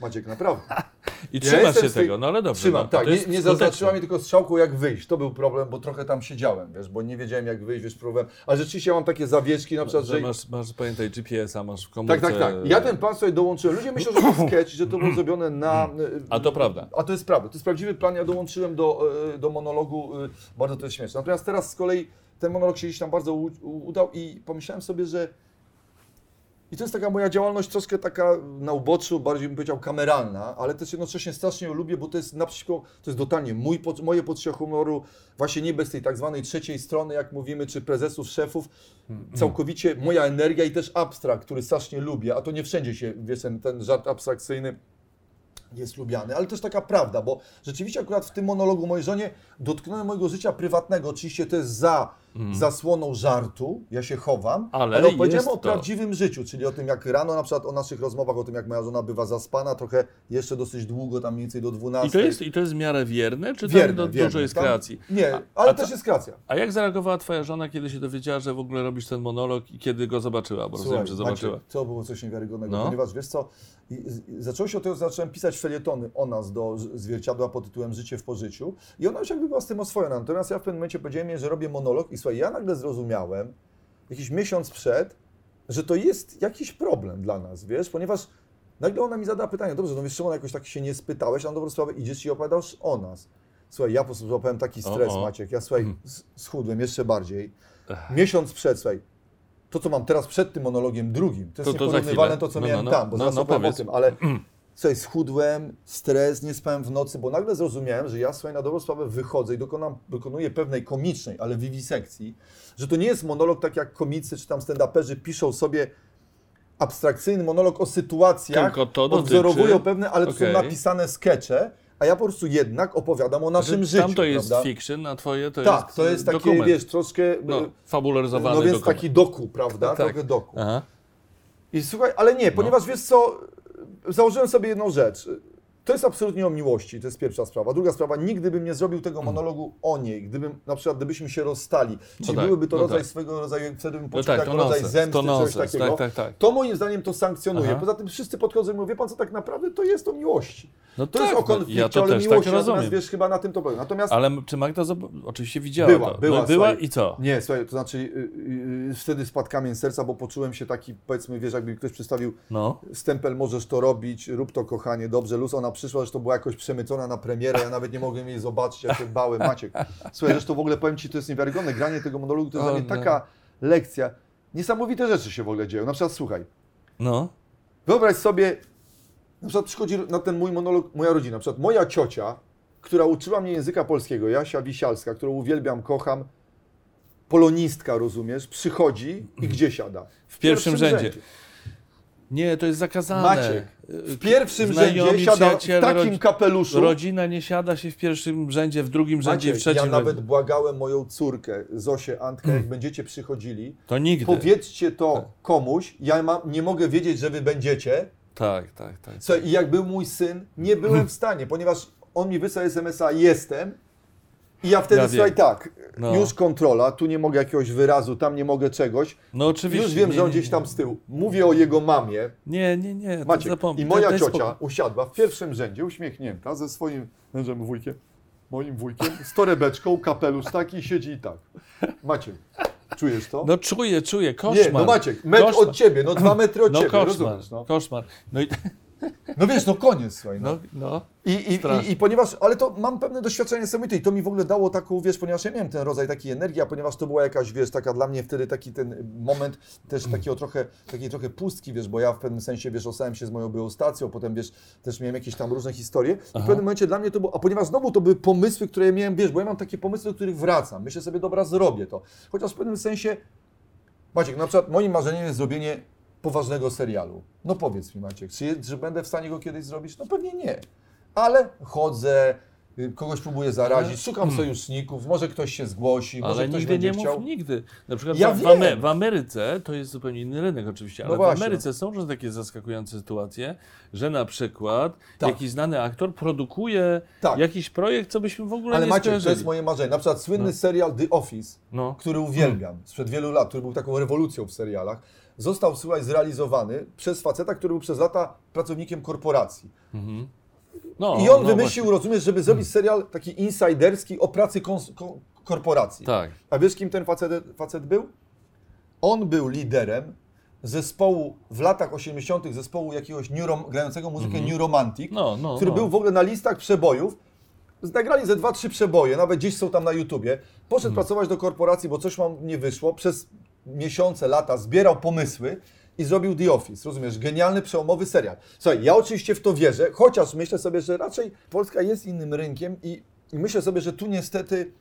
Maciek, naprawdę. I Ja trzymasz jestem się tej- tego, no ale dobrze. Trzymam, no, tak. Nie, nie zaznaczyła mi tylko strzałką, jak wyjść. To był problem, bo trochę tam siedziałem, wiesz, bo nie wiedziałem, jak wyjść, wiesz, próbowałem. Ale rzeczywiście mam takie zawieszki, na przykład, Że że... masz, masz, pamiętaj, GPS-a masz w komórce. Tak, tak, tak. Ja ten plan sobie dołączyłem. Ludzie myślą, że to sketch, że to było zrobione na... A to prawda. A to jest prawda. To jest prawdziwy plan. Ja dołączyłem do, e, do monologu. e, Bardzo to jest śmieszne. Natomiast teraz z kolei ten monolog się gdzieś tam bardzo udał i pomyślałem sobie, że i to jest taka moja działalność troszkę taka na uboczu, bardziej bym powiedział kameralna, ale też jednocześnie strasznie ją lubię, bo to jest naprzeciwko, to jest totalnie mój, moje poczucie humoru, właśnie nie bez tej tak zwanej trzeciej strony, jak mówimy, czy prezesów, szefów, całkowicie moja energia i też abstrakt, który strasznie lubię, a to nie wszędzie się, wiesz, ten, ten żart abstrakcyjny jest lubiany, ale też taka prawda, bo rzeczywiście akurat w tym monologu mojej żonie dotknąłem mojego życia prywatnego. Oczywiście to jest za zasłoną żartu, ja się chowam, Mm. Ale ale, opowiedziałem o to. prawdziwym życiu, czyli o tym, jak rano na przykład o naszych rozmowach, o tym, jak moja żona bywa zaspana, trochę jeszcze dosyć długo, tam mniej więcej do 12. I to, jest, I to jest w miarę wierne, czy tam wierne, do, wierne. dużo jest Tam- kreacji? Nie, A- ale a też jest kreacja. A jak zareagowała twoja żona, kiedy się dowiedziała, że w ogóle robisz ten monolog i kiedy go zobaczyła? Bo rozumiem, że zobaczyła. Maciek, to było coś niewiarygodnego, No. ponieważ wiesz co, i, zaczęło się od tego, że zacząłem pisać felietony o nas do zwierciadła pod tytułem Życie w pożyciu i ona już jakby była z tym oswojona. Natomiast ja w pewnym momencie powiedziałem jej, że robię monolog i słuchaj, ja nagle zrozumiałem, jakiś miesiąc przed, że to jest jakiś problem dla nas, wiesz, ponieważ nagle ona mi zadała pytanie, dobrze, no wiesz, Szymon, jakoś tak się nie spytałeś, a na dobrą sprawę idziesz i opowiadasz o nas. Słuchaj, ja po prostu złapałem taki stres, O, o. Maciek, ja słuchaj, s- schudłem jeszcze bardziej. Miesiąc przed, słuchaj, to, co mam teraz przed tym monologiem drugim, to jest To- nieporównywalne to, co No, miałem no, no. tam, bo No, zaraz no, o tym, ale słuchaj, schudłem, stres, nie spałem w nocy, bo nagle zrozumiałem, że ja słuchaj, na dobrą sprawę wychodzę i dokonam, dokonuję pewnej komicznej, ale wiwisekcji, że to nie jest monolog tak jak komicy czy tam stand-uperzy piszą sobie abstrakcyjny monolog o sytuacjach, Tylko to odwzorowują pewne, ale to są napisane skecze, a ja po prostu jednak opowiadam o naszym życiu, Tam to jest prawda? fiction, a twoje to Tak, jest to jest takie, dokument. wiesz, troszkę, no, no, fabularyzowany no więc dokument. taki doku, prawda, Tak. trochę doku. Aha. I słuchaj, ale nie, ponieważ wiesz co, założyłem sobie jedną rzecz. To jest absolutnie o miłości, to jest pierwsza sprawa. Druga sprawa, nigdy bym nie zrobił tego monologu o niej, gdybym, na przykład, gdybyśmy się rozstali. Czyli tak, byłyby to no rodzaj tak. swego rodzaju, wtedy bym No poczuł tak, jako to rodzaj nonsens, zemsty, to czegoś nonsens, takiego. tak, tak, tak. To moim zdaniem to sankcjonuje. Aha. Poza tym wszyscy podchodzą i mówią, wie pan co, tak naprawdę to jest o miłości. No To tak, jest o no, konflikcie, ja to ale tak miłości, rozumiem. natomiast wiesz, chyba na tym to powiem. Natomiast Ale czy Magda oczywiście widziała Była, to. była, no, była słuchaj. i co? Nie, słuchaj, to znaczy yy, yy, wtedy spadł kamień serca, bo poczułem się taki, powiedzmy, wiesz, jakby ktoś przedstawił No. stempel, możesz to robić, rób to kochanie, dobrze, luz, ona przyszła, że to była jakoś przemycona na premierę, ja nawet nie mogłem jej zobaczyć, ja się bałem, Maciek. Słuchaj, zresztą w ogóle powiem Ci, to jest niewiarygodne, granie tego monologu to jest dla mnie no. taka lekcja, niesamowite rzeczy się w ogóle dzieją, na przykład słuchaj, No. wyobraź sobie, na przykład przychodzi na ten mój monolog moja rodzina, na przykład moja ciocia, która uczyła mnie języka polskiego, Jasia Wisialska, którą uwielbiam, kocham, polonistka, rozumiesz, przychodzi i gdzie siada? W pierwszym rzędzie. Nie, to jest zakazane. Maciek, W pierwszym Znajomi, rzędzie siada w takim kapeluszu. Rodzina nie siada się w pierwszym rzędzie, w drugim rzędzie, w trzecim ja nawet błagałem moją córkę, Zosię, Antkę, jak będziecie przychodzili, To nigdy. powiedzcie to Tak. komuś, ja mam, nie mogę wiedzieć, że wy będziecie. Tak, tak, tak. Co, I jak był mój syn, nie byłem w stanie, ponieważ on mi wysłał SMS-a jestem i ja wtedy, Ja wiem. słuchaj, tak, No. już kontrola, tu nie mogę jakiegoś wyrazu, tam nie mogę czegoś. No oczywiście. Już wiem, nie, że on nie, gdzieś tam z tyłu. Mówię o jego mamie, Nie, nie, nie. to zapomnij. i moja Daj ciocia usiadła w pierwszym rzędzie, uśmiechnięta, ze swoim mężem wujkiem, moim wujkiem, z torebeczką, kapelusz taki, siedzi i tak. Maciek, czujesz to? No czuję, czuję. Koszmar. nie, no Maciek, metr Koszmar. od ciebie, no dwa metry od No ciebie, koszmar, rozumiesz, no. koszmar. No i, No wiesz, no koniec, słuchaj, no. no, no. I, i, Strasznie. i, I ponieważ, ale to mam pewne doświadczenie niesamowite i to mi w ogóle dało taką, wiesz, ponieważ ja miałem ten rodzaj takiej energii, a ponieważ to była jakaś, wiesz, taka dla mnie wtedy taki ten moment też takiego trochę, takiej trochę pustki, wiesz, bo ja w pewnym sensie, wiesz, ostałem się z moją byłą stacją, potem, wiesz, też miałem jakieś tam różne historie i w pewnym momencie dla mnie to było, a ponieważ znowu to były pomysły, które ja miałem, wiesz, bo ja mam takie pomysły, do których wracam, myślę sobie, dobra, zrobię to, chociaż w pewnym sensie, Maciek, na przykład moim marzeniem jest zrobienie poważnego serialu. No powiedz mi Maciek, czy, czy będę w stanie go kiedyś zrobić? No pewnie nie. Ale chodzę, y, kogoś próbuję zarazić, szukam sojuszników, może ktoś się zgłosi, może Ale ktoś nigdy będzie nie chciał. mów nigdy. Na przykład Ja w, w, Ameryce to jest zupełnie inny rynek oczywiście, ale No w. Ameryce są różne takie zaskakujące sytuacje, że na przykład Tak. jakiś znany aktor produkuje Tak. jakiś projekt, co byśmy w ogóle Ale nie Maciek, to jest moje marzenie. Na przykład słynny No. serial The Office, No. który uwielbiam, sprzed wielu lat, który był taką rewolucją w serialach, został, słuchaj, zrealizowany przez faceta, który był przez lata pracownikiem korporacji. Mhm. No, I on no wymyślił, rozumiesz, żeby zrobić serial taki insiderski o pracy korporacji. właśnie. Tak. A wiesz, kim ten facet, facet był? On był liderem zespołu w latach 80. zespołu jakiegoś neuro, grającego muzykę New Romantic, No, no, który no. był w ogóle na listach przebojów. Nagrali ze dwa, trzy przeboje, nawet gdzieś są tam na YouTubie. Poszedł pracować do korporacji, bo coś mu nie wyszło. Przez miesiące, lata zbierał pomysły i zrobił The Office. Rozumiesz? Genialny, przełomowy serial. Słuchaj, ja oczywiście w to wierzę, chociaż myślę sobie, że raczej Polska jest innym rynkiem i, i myślę sobie, że tu niestety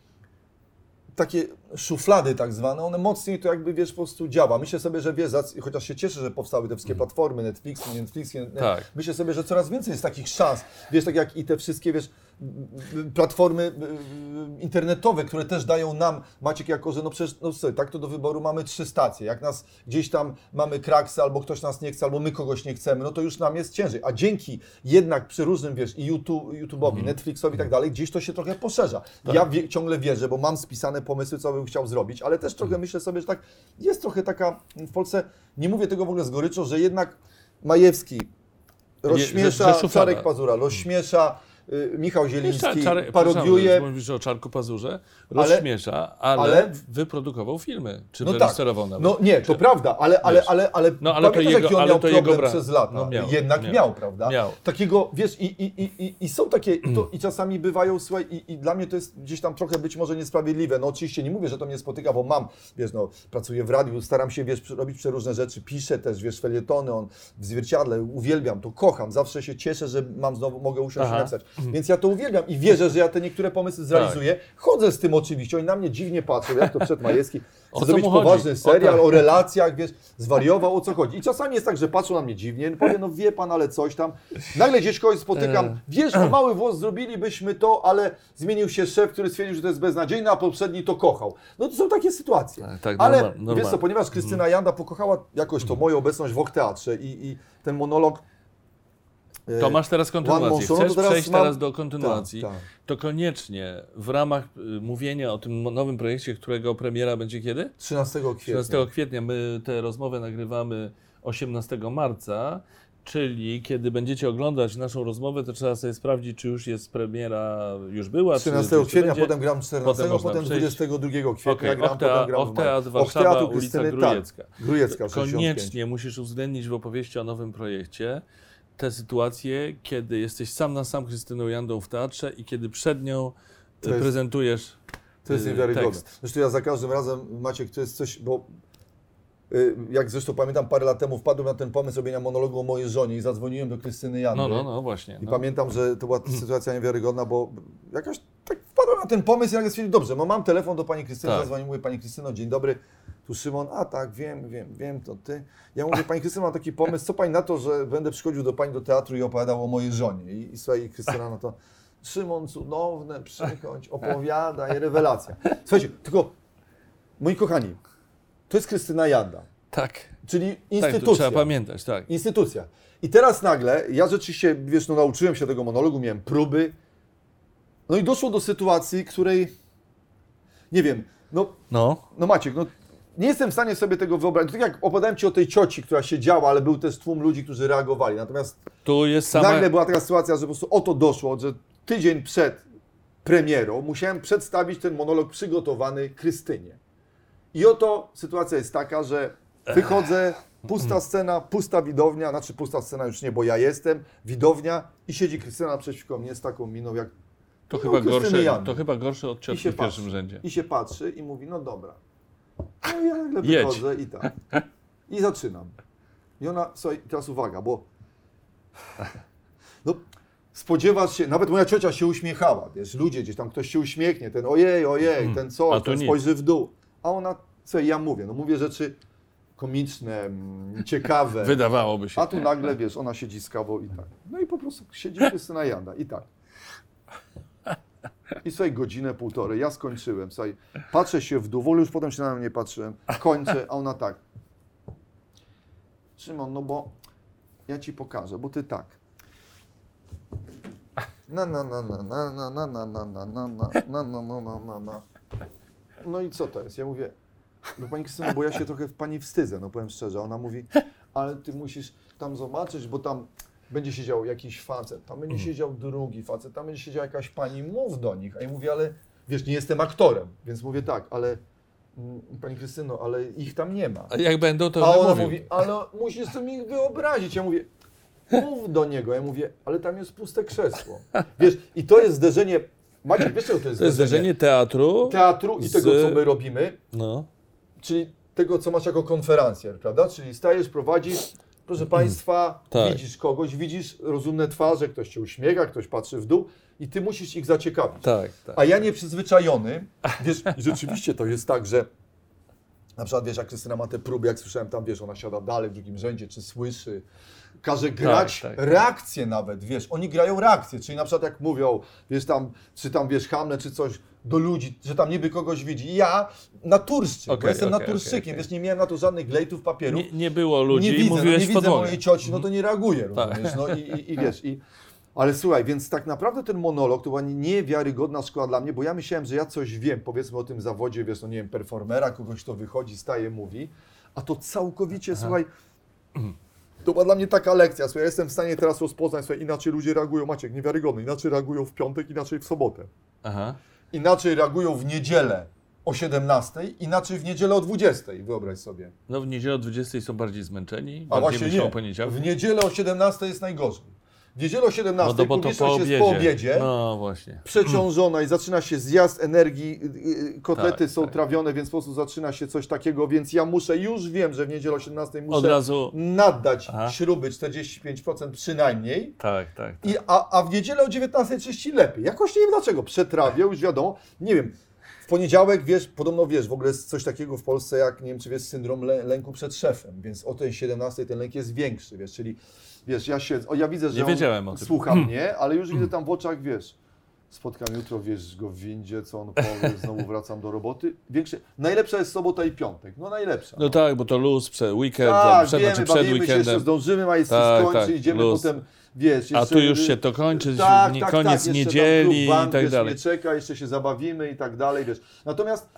takie szuflady tak zwane, one mocniej to jakby, wiesz, po prostu działa. Myślę sobie, że wiesz, chociaż się cieszę, że powstały te wszystkie platformy, Netflix, Netflix, Tak. myślę sobie, że coraz więcej jest takich szans, wiesz, tak jak i te wszystkie, wiesz, platformy y, internetowe, które też dają nam, Maciek, jako, że no przecież, no słuchaj, tak to do wyboru mamy trzy stacje, jak nas gdzieś tam mamy kraksy, albo ktoś nas nie chce, albo my kogoś nie chcemy, no to już nam jest ciężej, a dzięki jednak przy różnym, wiesz, i YouTube, YouTube'owi, Netflixowi i tak dalej, gdzieś to się trochę poszerza. Ja wie, ciągle wierzę, bo mam spisane pomysły, co bym chciał zrobić, ale też trochę myślę sobie, że tak, jest trochę taka w Polsce, nie mówię tego w ogóle z goryczą, że jednak Majewski rozśmiesza. Czarek Pazura, rozśmiesza, Michał Zieliński Czar- parodiuje. Mówisz o Czarku Pazurze, rozśmiesza, ale, ale- wyprodukował filmy, czy No tak, wyreżyserował nawet. no nie, to prawda, ale, ale, ale, ale, No, ale to pamiętasz, jego- jaki on miał to problem bra- przez lata? no miał, Jednak miał. miał, prawda? Miał. Takiego, wiesz, i, i, i, i, są takie, i, to, i czasami bywają, słuchaj, i, i dla mnie to jest gdzieś tam trochę być może niesprawiedliwe. No oczywiście nie mówię, że to mnie spotyka, bo mam, wiesz, no, pracuję w radiu, staram się, wiesz, robić przeróżne rzeczy, piszę też, wiesz, felietony, on w zwierciadle, uwielbiam to, kocham, zawsze się cieszę, że mam znowu, mogę usiąść Aha. i napisać. Więc ja to uwielbiam i wierzę, że ja te niektóre pomysły zrealizuję. Chodzę z tym oczywiście, oni na mnie dziwnie patrzą, jak to przed Majewski. O co zrobić poważny O serial tak. o relacjach, wiesz, zwariował, o co chodzi. I czasami jest tak, że patrzą na mnie dziwnie, powiem, no wie pan, ale coś tam. Nagle gdzieś kogoś spotykam, E. wiesz, o mały włos zrobilibyśmy to, ale zmienił się szef, który stwierdził, że to jest beznadziejne, a poprzedni to kochał. No to są takie sytuacje. Tak, tak, ale normal- normal. wiesz co, ponieważ Krystyna Janda pokochała jakoś to moją obecność w Teatrze i, i ten monolog... e, To masz teraz kontynuację. Chcesz teraz przejść mam- teraz do kontynuacji. Tak, tak. To koniecznie w ramach y, mówienia o tym nowym projekcie, którego premiera będzie kiedy? 13 kwietnia. 13 kwietnia. My tę rozmowę nagrywamy 18 marca, czyli kiedy będziecie oglądać naszą rozmowę, to trzeba sobie sprawdzić, czy już jest premiera, już była, 13 czy, kwietnia, potem gram 14, Potem potem przejść. 22 kwietnia Okej, gram, Oktea- potem gram maju. Warszawa, ulica Grujecka. Tak, Grujecka 65. Koniecznie musisz uwzględnić w opowieści o nowym projekcie tę sytuację, kiedy jesteś sam na sam Krystyną Jandą w teatrze i kiedy przed nią To jest- prezentujesz To jest y, niewiarygodne. tekst. Zresztą ja za każdym razem, Maciek, to jest coś, bo jak zresztą pamiętam parę lat temu wpadłem na ten pomysł robienia monologu o mojej żonie i zadzwoniłem do Krystyny Jandy. No, no, no, właśnie. I No. pamiętam, że to była sytuacja niewiarygodna, bo jakaś tak wpadłem na ten pomysł i nagle stwierdziłem, dobrze, no mam telefon do pani Krystyny, Tak. zadzwonię, mówię, pani Krystyno, dzień dobry, tu Szymon, a tak, wiem, wiem, wiem, to ty. Ja mówię, pani Krystyno, mam taki pomysł, co pani na to, że będę przychodził do pani do teatru i opowiadał o mojej żonie. I, i słuchaj, Krystyna, no to Szymon, cudowne, przychodź, opowiadaj, rewelacja. Słuchajcie, tylko, moi kochani, to jest Krystyna Janda, Tak, czyli tak, instytucja. trzeba pamiętać, tak. Instytucja. I teraz nagle, ja rzeczywiście, wiesz, no nauczyłem się tego monologu, miałem próby, no i doszło do sytuacji, której, nie wiem, no, No, no Maciek, no nie jestem w stanie sobie tego wyobrazić. Tak jak opowiadałem Ci o tej cioci, która siedziała, ale był też tłum ludzi, którzy reagowali. Natomiast tu jest sama... nagle była taka sytuacja, że po prostu o to doszło, że tydzień przed premierą musiałem przedstawić ten monolog przygotowany Krystynie. I oto sytuacja jest taka, że wychodzę, pusta scena, pusta widownia, znaczy pusta scena już nie, bo ja jestem, widownia i siedzi Krystyna naprzeciwko mnie z taką miną jak To no, chyba, gorsze, Jandy. to chyba gorsze od ciotki w pierwszym rzędzie. I się patrzy i mówi, no dobra. No i ja nagle wychodzę i tak. I zaczynam. I ona, słuchaj, teraz uwaga, bo no, spodziewasz się, nawet moja ciocia się uśmiechała, wiesz, ludzie gdzieś tam, ktoś się uśmiechnie, ten ojej, ojej, ten a co, ten nic. spojrzy w dół. A ona, co ja mówię, no mówię rzeczy komiczne, mm, ciekawe. Wydawałoby się. A tu nagle, wiesz, ona siedzi z kawą i tak. No i po prostu siedzi Krystyna Janda i tak. I słuchaj, godzinę, półtorej, ja skończyłem, słuchaj, patrzę się w dół, w ogóle już potem się na nią nie patrzyłem, kończę, a ona tak. Szymon, no bo ja ci pokażę, bo ty tak. Na na na na na na na na na na na na na na na na na na No i co to jest? Ja mówię, no pani Krystyno, bo ja się trochę w pani wstydzę, no powiem szczerze. Ona mówi, ale ty musisz tam zobaczyć, bo tam będzie siedział jakiś facet, tam będzie siedział drugi facet, tam będzie siedziała jakaś pani, mów do nich. A ja mówię, ale wiesz, nie jestem aktorem, więc mówię tak, ale mm, pani Krystyno, ale ich tam nie ma. A jak będą, to A ona mówił. mówi, ale musisz sobie ich wyobrazić. Ja mówię, mów do niego. Ja mówię, ale tam jest puste krzesło. Wiesz, i to jest zderzenie, Maciek, wiesz czego to jest To jest zderzenie teatru. teatru i z- tego, co my robimy, No. Czyli tego, co masz jako konferencjer, prawda? Czyli stajesz, prowadzisz, proszę Państwa, Tak. widzisz kogoś, widzisz rozumne twarze, ktoś się uśmiecha, ktoś patrzy w dół i ty musisz ich zaciekawić. Tak, tak. A ja nieprzyzwyczajony, wiesz, i rzeczywiście to jest tak, że na przykład, wiesz, jak Krystyna ma te próby, jak słyszałem tam, wiesz, ona siada dalej w drugim rzędzie, czy słyszy, każe grać tak. reakcje nawet, wiesz, oni grają reakcje, czyli na przykład jak mówią, wiesz, tam, czy tam, wiesz, Hamlet, czy coś do ludzi, że tam niby kogoś widzi. Ja naturszczyk, bo Okej, jestem okej, naturszczykiem, okej, okej. wiesz, nie miałem na to żadnych glejtów papieru. Nie, nie było ludzi nie widzę, no, mówiłeś nie w widzę mojej cioci, no to nie reaguję, Tak. no i, i, i wiesz, i... Ale słuchaj, więc tak naprawdę ten monolog to była niewiarygodna szkoła dla mnie, bo ja myślałem, że ja coś wiem, powiedzmy o tym zawodzie, wiesz, no nie wiem, performera, kogoś, kto wychodzi, staje, mówi, a to całkowicie, słuchaj, to była dla mnie taka lekcja, słuchaj, ja jestem w stanie teraz rozpoznać, słuchaj, inaczej ludzie reagują, Maciek, niewiarygodny, inaczej reagują w piątek, inaczej w sobotę, Aha. Inaczej reagują w niedzielę o 17, inaczej w niedzielę o 20, wyobraź sobie. No w niedzielę o 20 są bardziej zmęczeni, A bardziej właśnie myślą nie. o poniedziałku. W niedzielę o 17 jest najgorzej. W niedzielę o 17 No publiczność po jest obiedzie. po obiedzie, No właśnie. przeciążona i zaczyna się zjazd energii, y, y, kotlety Tak, są tak. trawione, więc po prostu zaczyna się coś takiego, więc ja muszę, już wiem, że w niedzielę o 17 muszę Od razu. naddać Aha. śruby 45% przynajmniej. Tak, tak. tak. I, a, a w niedzielę o 19.30 lepiej. Jakoś nie wiem dlaczego. Przetrawię, już wiadomo. Nie wiem. W poniedziałek, wiesz, podobno wiesz, w ogóle jest coś takiego w Polsce, jak nie wiem, czy wiesz, syndrom lę, lęku przed szefem, więc o tej 17 ten lęk jest większy, wiesz, czyli wiesz, ja siedzę, o ja widzę, że Nie on wiedziałem o tym. słucha mnie, ale już widzę tam w oczach, wiesz, spotkam jutro, wiesz, go w windzie, co on powie, znowu wracam do roboty. Większe, najlepsza jest sobota i piątek, no najlepsza. No tak, bo to luz, przed weekend, tak, przed, wiemy, znaczy przed bawimy się jeszcze, weekendem. zdążymy, a jest Tak, skończy, tak, idziemy luz. potem, wiesz, A jeszcze- tu już się to kończy, tak, nie- tak, koniec tak, niedzieli klub, bank, i tak wiesz, dalej. mnie czeka, jeszcze się zabawimy i tak dalej, wiesz. Natomiast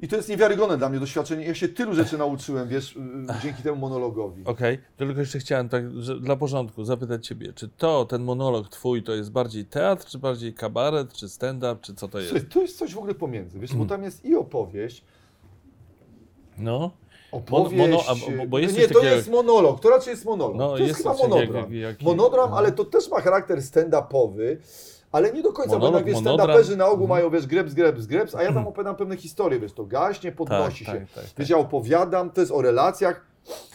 i to jest niewiarygodne dla mnie doświadczenie. Ja się tylu rzeczy nauczyłem, wiesz, y, dzięki temu monologowi. Okej, tylko jeszcze chciałem tak że dla porządku zapytać Ciebie, czy to, ten monolog Twój, to jest bardziej teatr, czy bardziej kabaret, czy stand-up, czy co to jest? Słuchaj, to jest coś w ogóle pomiędzy, wiesz, bo Mm. tam jest i opowieść, No, opowieść... mono- a, bo- jest nie, to nie jest monolog, to raczej jest monolog. no to jest, chyba coś takiego monodram. jak- jak- Monodram, no. ale to też ma charakter stand-upowy, ale nie do końca, bo Monolog, jednak wiesz, stand-uperzy na ogół Mhm. mają, wiesz, greps, greps, greps, a ja tam opowiadam pewne historie, wiesz, to gaśnie, podnosi tak, się. tak, tak, tak. Wiesz, ja opowiadam, to jest o relacjach.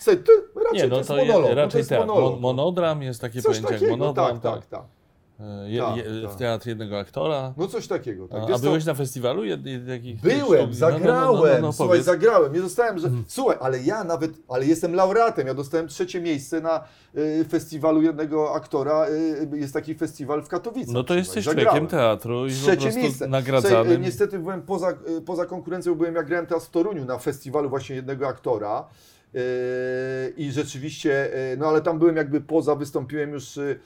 To raczej Nie, to no jest to monolog. je, no to raczej jest. Mon- monodram jest takie Coś pojęcie takiego, jak monodram, tak, tak, tak. Je, Tak, je, tak. w teatr jednego aktora. No coś takiego. Tak. A, byłeś na festiwalu jed, jed, jakich Byłem, sztuk? No, no, no, zagrałem, no, no, słuchaj, powiedz. zagrałem. Nie dostałem, że. Słuchaj, ale ja nawet, ale jestem laureatem. Ja dostałem trzecie miejsce na y, festiwalu jednego aktora. Y, jest taki festiwal w Katowicach. No to słuchaj, jesteś zagrałem. człowiekiem teatru i Trzecie miejsce. Słuchaj, nagradzanym. y, niestety byłem poza, y, poza konkurencją, byłem jak grałem teraz w Toruniu na festiwalu właśnie jednego aktora. Yy, I rzeczywiście, yy, no ale tam byłem jakby poza, wystąpiłem już yy,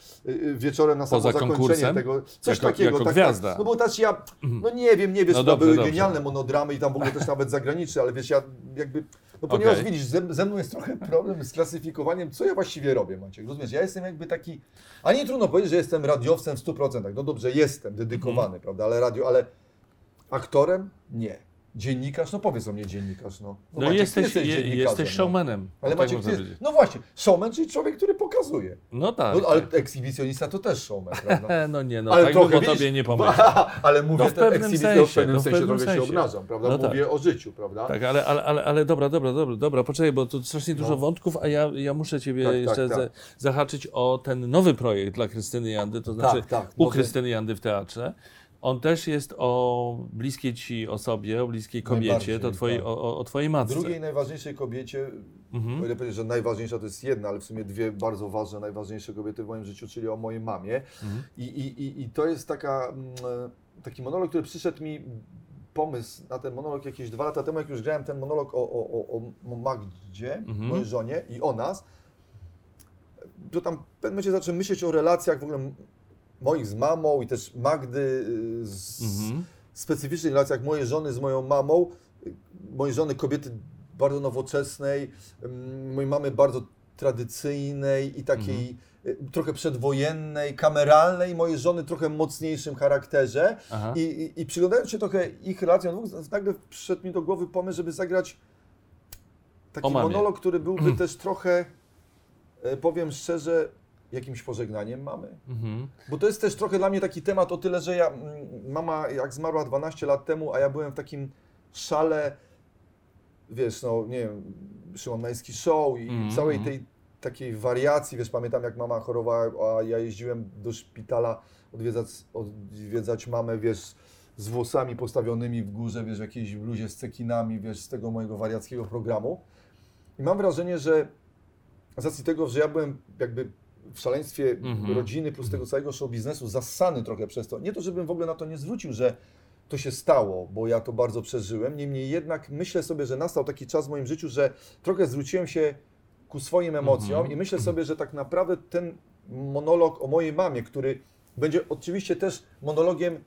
wieczorem na samo Poza zakończenie konkursem? tego. Coś Jako- takiego. jako tak, gwiazda. Tak, no bo też ja, no nie wiem, nie wiesz, No dobrze, były dobrze. genialne monodramy i tam w ogóle też nawet zagraniczne, ale wiesz, ja jakby, no ponieważ Okej. widzisz, ze, ze mną jest trochę problem z klasyfikowaniem, co ja właściwie robię, Maciek, rozumiesz? Ja jestem jakby taki, a nie trudno powiedzieć, że jestem radiowcem w 100%, no dobrze, jestem dedykowany, Mhm. prawda, ale radio, ale aktorem? Nie. Dziennikarz? No powiedz o mnie dziennikarz, no. No Maciek, ty jesteś, je, dziennikarzem, jesteś no. showmanem. Ale tak Maciek, ty, powiedzieć. no właśnie, showman, czyli człowiek, który pokazuje. No tak. No, ale tak. ekshibicjonista to też showman, prawda? No nie, no ale tak trochę, tobie nie pomyślał. ale mówię No w pewnym sensie, w pewnym no w sensie trochę się obnażam, prawda? No tak. mówię o życiu, prawda? Tak, ale, ale, ale, ale dobra, dobra, dobra, dobra, poczekaj, bo tu strasznie dużo No. wątków, a ja, ja muszę Ciebie Tak, tak, jeszcze tak. za- zahaczyć o ten nowy projekt dla Krystyny Jandy, to znaczy tak, u nowy. Krystyny Jandy w teatrze. On też jest o bliskiej Ci osobie, o bliskiej kobiecie, to twojej, tak. o, o- Twojej matce. Drugiej najważniejszej kobiecie, Mhm. o ile powiedzieć, że najważniejsza to jest jedna, ale w sumie dwie bardzo ważne, najważniejsze kobiety w moim życiu, czyli o mojej mamie. Mhm. I, i, i, to jest taka, mm, e, taki monolog, który przyszedł mi, pomysł na ten monolog jakieś dwa lata temu, jak już grałem ten monolog o, o, o, o Magdzie, Mhm. mojej żonie i o nas, to tam w pewnym momencie zacząłem myśleć o relacjach w ogóle moich z mamą i też Magdy y, z, Mhm. specyficznych relacjach mojej żony z moją mamą, mojej żony kobiety bardzo nowoczesnej, ym, mojej mamy bardzo tradycyjnej i takiej y, trochę przedwojennej, kameralnej, mojej żony trochę mocniejszym charakterze. I, i, I przyglądając się trochę ich relacjom, nagle przyszedł mi do głowy pomysł, żeby zagrać taki monolog, który byłby też trochę, e, powiem szczerze, jakimś pożegnaniem mamy. Mhm. Bo to jest też trochę dla mnie taki temat o tyle, że ja, mm, mama jak zmarła 12 lat temu, a ja byłem w takim szale, wiesz, no nie wiem, Szymon Majski Show i Mhm, całej tej takiej wariacji, wiesz, pamiętam jak mama chorowała, a ja jeździłem do szpitala odwiedzać, odwiedzać mamę, wiesz, z włosami postawionymi w górze, wiesz, w jakiejś bluzie z cekinami, wiesz, z tego mojego wariackiego programu. I mam wrażenie, że z racji tego, że ja byłem jakby w szaleństwie Mhm. rodziny plus tego całego show biznesu zassany trochę przez to. Nie to, żebym w ogóle na to nie zwrócił, że to się stało, bo ja to bardzo przeżyłem. Niemniej jednak myślę sobie, że nastał taki czas w moim życiu, że trochę zwróciłem się ku swoim emocjom Mhm. i myślę sobie, że tak naprawdę ten monolog o mojej mamie, który będzie oczywiście też monologiem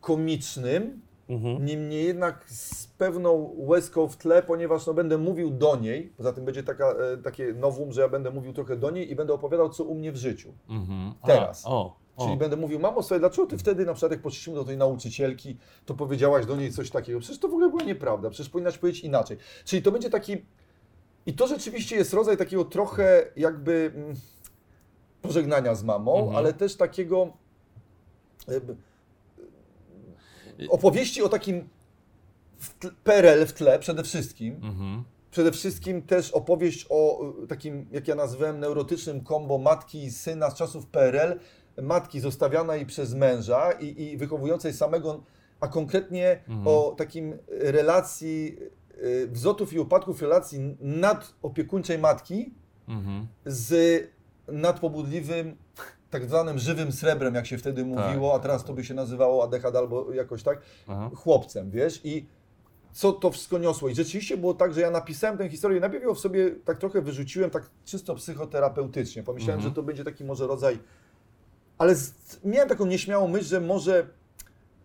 komicznym, Mhm. Niemniej jednak z pewną łezką w tle, ponieważ no, będę mówił do niej, poza tym będzie taka, e, takie nowum, że ja będę mówił trochę do niej i będę opowiadał, co u mnie w życiu. Mhm. A, Teraz. O, o. Czyli będę mówił, mamo, słuchaj, dlaczego ty wtedy na przykład jak poszliśmy do tej nauczycielki, to powiedziałaś do niej coś takiego? Przecież to w ogóle była nieprawda, przecież powinnaś powiedzieć inaczej. Czyli to będzie taki... I to rzeczywiście jest rodzaj takiego trochę jakby... mm, pożegnania z mamą, Mhm. ale też takiego jakby, opowieści o takim w tle, PRL w tle przede wszystkim. Mhm. Przede wszystkim też opowieść o y, takim, jak ja nazwałem, neurotycznym kombo matki i syna z czasów PRL. Matki zostawianej przez męża i, i wychowującej samego, a konkretnie Mhm. o takim relacji, y, wzlotów i upadków relacji nadopiekuńczej matki Mhm. z nadpobudliwym, tak zwanym żywym srebrem, jak się wtedy mówiło, a teraz to by się nazywało ADHD albo jakoś tak, Aha. chłopcem, wiesz, i co to wszystko niosło. I rzeczywiście było tak, że ja napisałem tę historię, najpierw ją w sobie tak trochę wyrzuciłem, tak czysto psychoterapeutycznie. Pomyślałem, Mhm. że to będzie taki może rodzaj... Ale z... miałem taką nieśmiałą myśl, że może